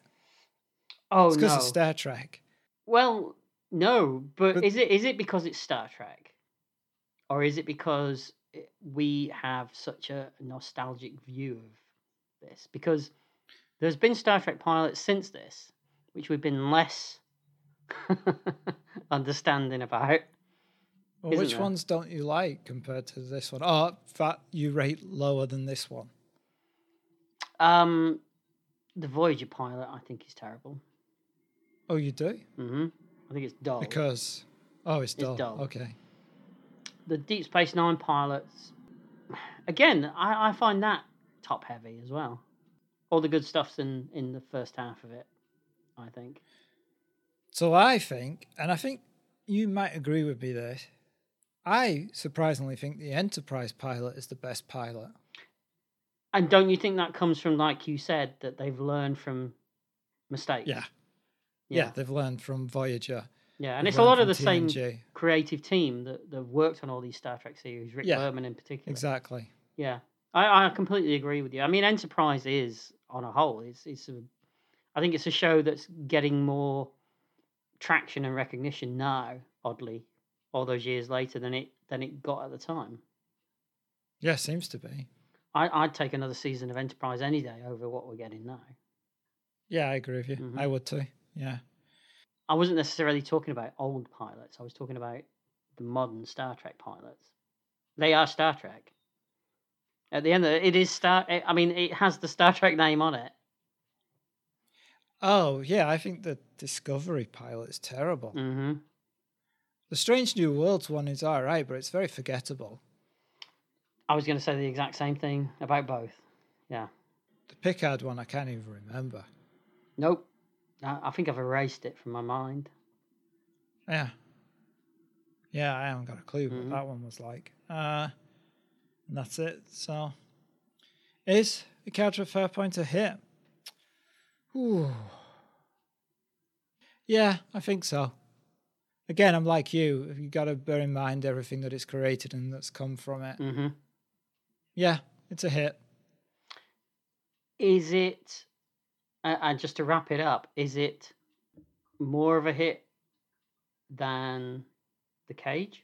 Speaker 2: Oh
Speaker 1: It's because
Speaker 2: no.
Speaker 1: of Star Trek.
Speaker 2: Well, no, but,
Speaker 1: But-
Speaker 2: is it is it because it's Star Trek, or is it because we have such a nostalgic view of this? Because there's been Star Trek pilots since this, which we've been less understanding about.
Speaker 1: Well, which
Speaker 2: there?
Speaker 1: ones don't you like compared to this one? Oh, that you rate lower than this one.
Speaker 2: Um, the Voyager pilot, I think, is terrible.
Speaker 1: Oh, you do?
Speaker 2: hmm I think it's dull.
Speaker 1: Because oh, it's dull.
Speaker 2: dull.
Speaker 1: Okay.
Speaker 2: the Deep Space Nine pilots, again, I, I find that top heavy as well. All the good stuff's in in the first half of it, I think.
Speaker 1: So I think, and I think you might agree with me there. I surprisingly think the Enterprise pilot is the best pilot.
Speaker 2: And don't you think that comes from, like you said, that they've learned from mistakes?
Speaker 1: Yeah. Yeah,
Speaker 2: yeah,
Speaker 1: they've learned from Voyager.
Speaker 2: yeah. And
Speaker 1: they've
Speaker 2: it's a lot of the
Speaker 1: from
Speaker 2: same creative team that that worked on all these Star Trek series. Rick
Speaker 1: Yeah,
Speaker 2: Berman in particular.
Speaker 1: Exactly.
Speaker 2: Yeah, I, I completely agree with you. I mean, Enterprise is on a whole, it's it's a, I think it's a show that's getting more traction and recognition now. Oddly, all those years later than it than it got at the time.
Speaker 1: Yeah, seems to be.
Speaker 2: I, I'd take another season of Enterprise any day over what we're getting now.
Speaker 1: Yeah, I agree with you.
Speaker 2: Mhm.
Speaker 1: I would too. Yeah.
Speaker 2: I wasn't necessarily talking about old pilots. I was talking about the modern Star Trek pilots. They are Star Trek. At the end of it, it is Star. I mean, it has the Star Trek name on it.
Speaker 1: Oh, yeah, I think the Discovery pilot is terrible.
Speaker 2: hmm
Speaker 1: The Strange New Worlds one is all right, but it's very forgettable.
Speaker 2: I was going to say the exact same thing about both. Yeah.
Speaker 1: The Picard one, I can't even remember.
Speaker 2: Nope. I, I think I've erased it from my mind.
Speaker 1: Yeah. Yeah, I haven't got a clue what
Speaker 2: Mhm.
Speaker 1: that one was like. Uh, and that's it. So, is Encounter at Farpoint to hit? Ooh. Yeah, I think so. Again, I'm like you. You got to bear in mind everything that it's created and that's come from it.
Speaker 2: hmm
Speaker 1: Yeah, it's a hit.
Speaker 2: Is it, and just to wrap it up, is it more of a hit than The Cage?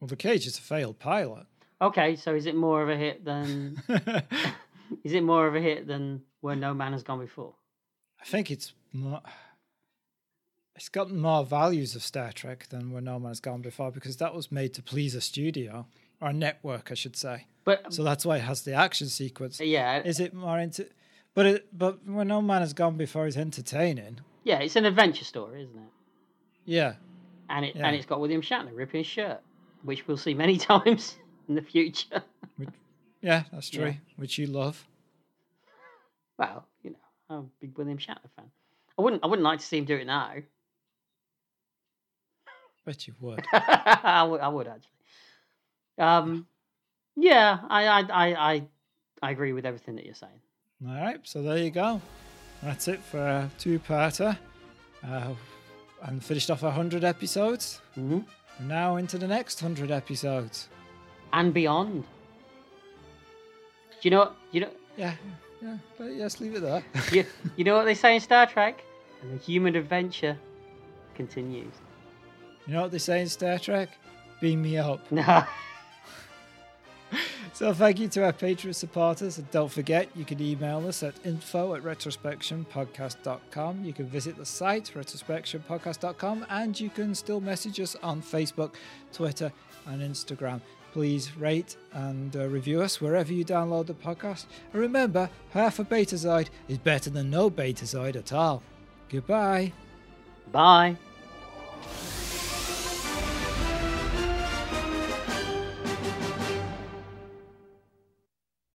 Speaker 1: Well, the cage is a failed pilot.
Speaker 2: Okay, so is it more of a hit than is it more of a hit than Where No Man Has Gone Before?
Speaker 1: I think it's more, it's got more values of Star Trek than Where No Man Has Gone Before because that was made to please a studio or a network, I should say.
Speaker 2: But
Speaker 1: So that's why it has the action sequence.
Speaker 2: yeah,
Speaker 1: Is it more into? But it, but Where No Man Has Gone Before is entertaining.
Speaker 2: yeah, it's an adventure story, isn't it?
Speaker 1: Yeah,
Speaker 2: And it
Speaker 1: Yeah.
Speaker 2: and it's got William Shatner ripping his shirt, which we'll see many times in the future.
Speaker 1: yeah, that's true.
Speaker 2: Yeah.
Speaker 1: Which you love.
Speaker 2: well, you know, I'm a big William Shatner fan. I wouldn't I wouldn't like to see him do it now.
Speaker 1: Bet you would.
Speaker 2: I would I would actually. Um, yeah, I I I, I agree with everything that you're saying.
Speaker 1: All right, so there you go. That's it for a two-parter. Uh, and finished off 100 episodes.
Speaker 2: hmm
Speaker 1: Now into the next 100 episodes.
Speaker 2: And beyond. Do you know? What, you know?
Speaker 1: Yeah, yeah, but yes, leave it there.
Speaker 2: You, you know what they say in Star Trek? And the human adventure continues.
Speaker 1: you know what they say in Star Trek? Beam me up.
Speaker 2: No.
Speaker 1: So thank you to our Patreon supporters. And don't forget, you can email us at info at retrospectionpodcast.com. You can visit the site, retrospectionpodcast.com, and you can still message us on Facebook, Twitter, and Instagram. Please rate and uh, review us wherever you download the podcast. And remember, half a Betazoid is better than no Betazoid at all. Goodbye.
Speaker 2: Bye.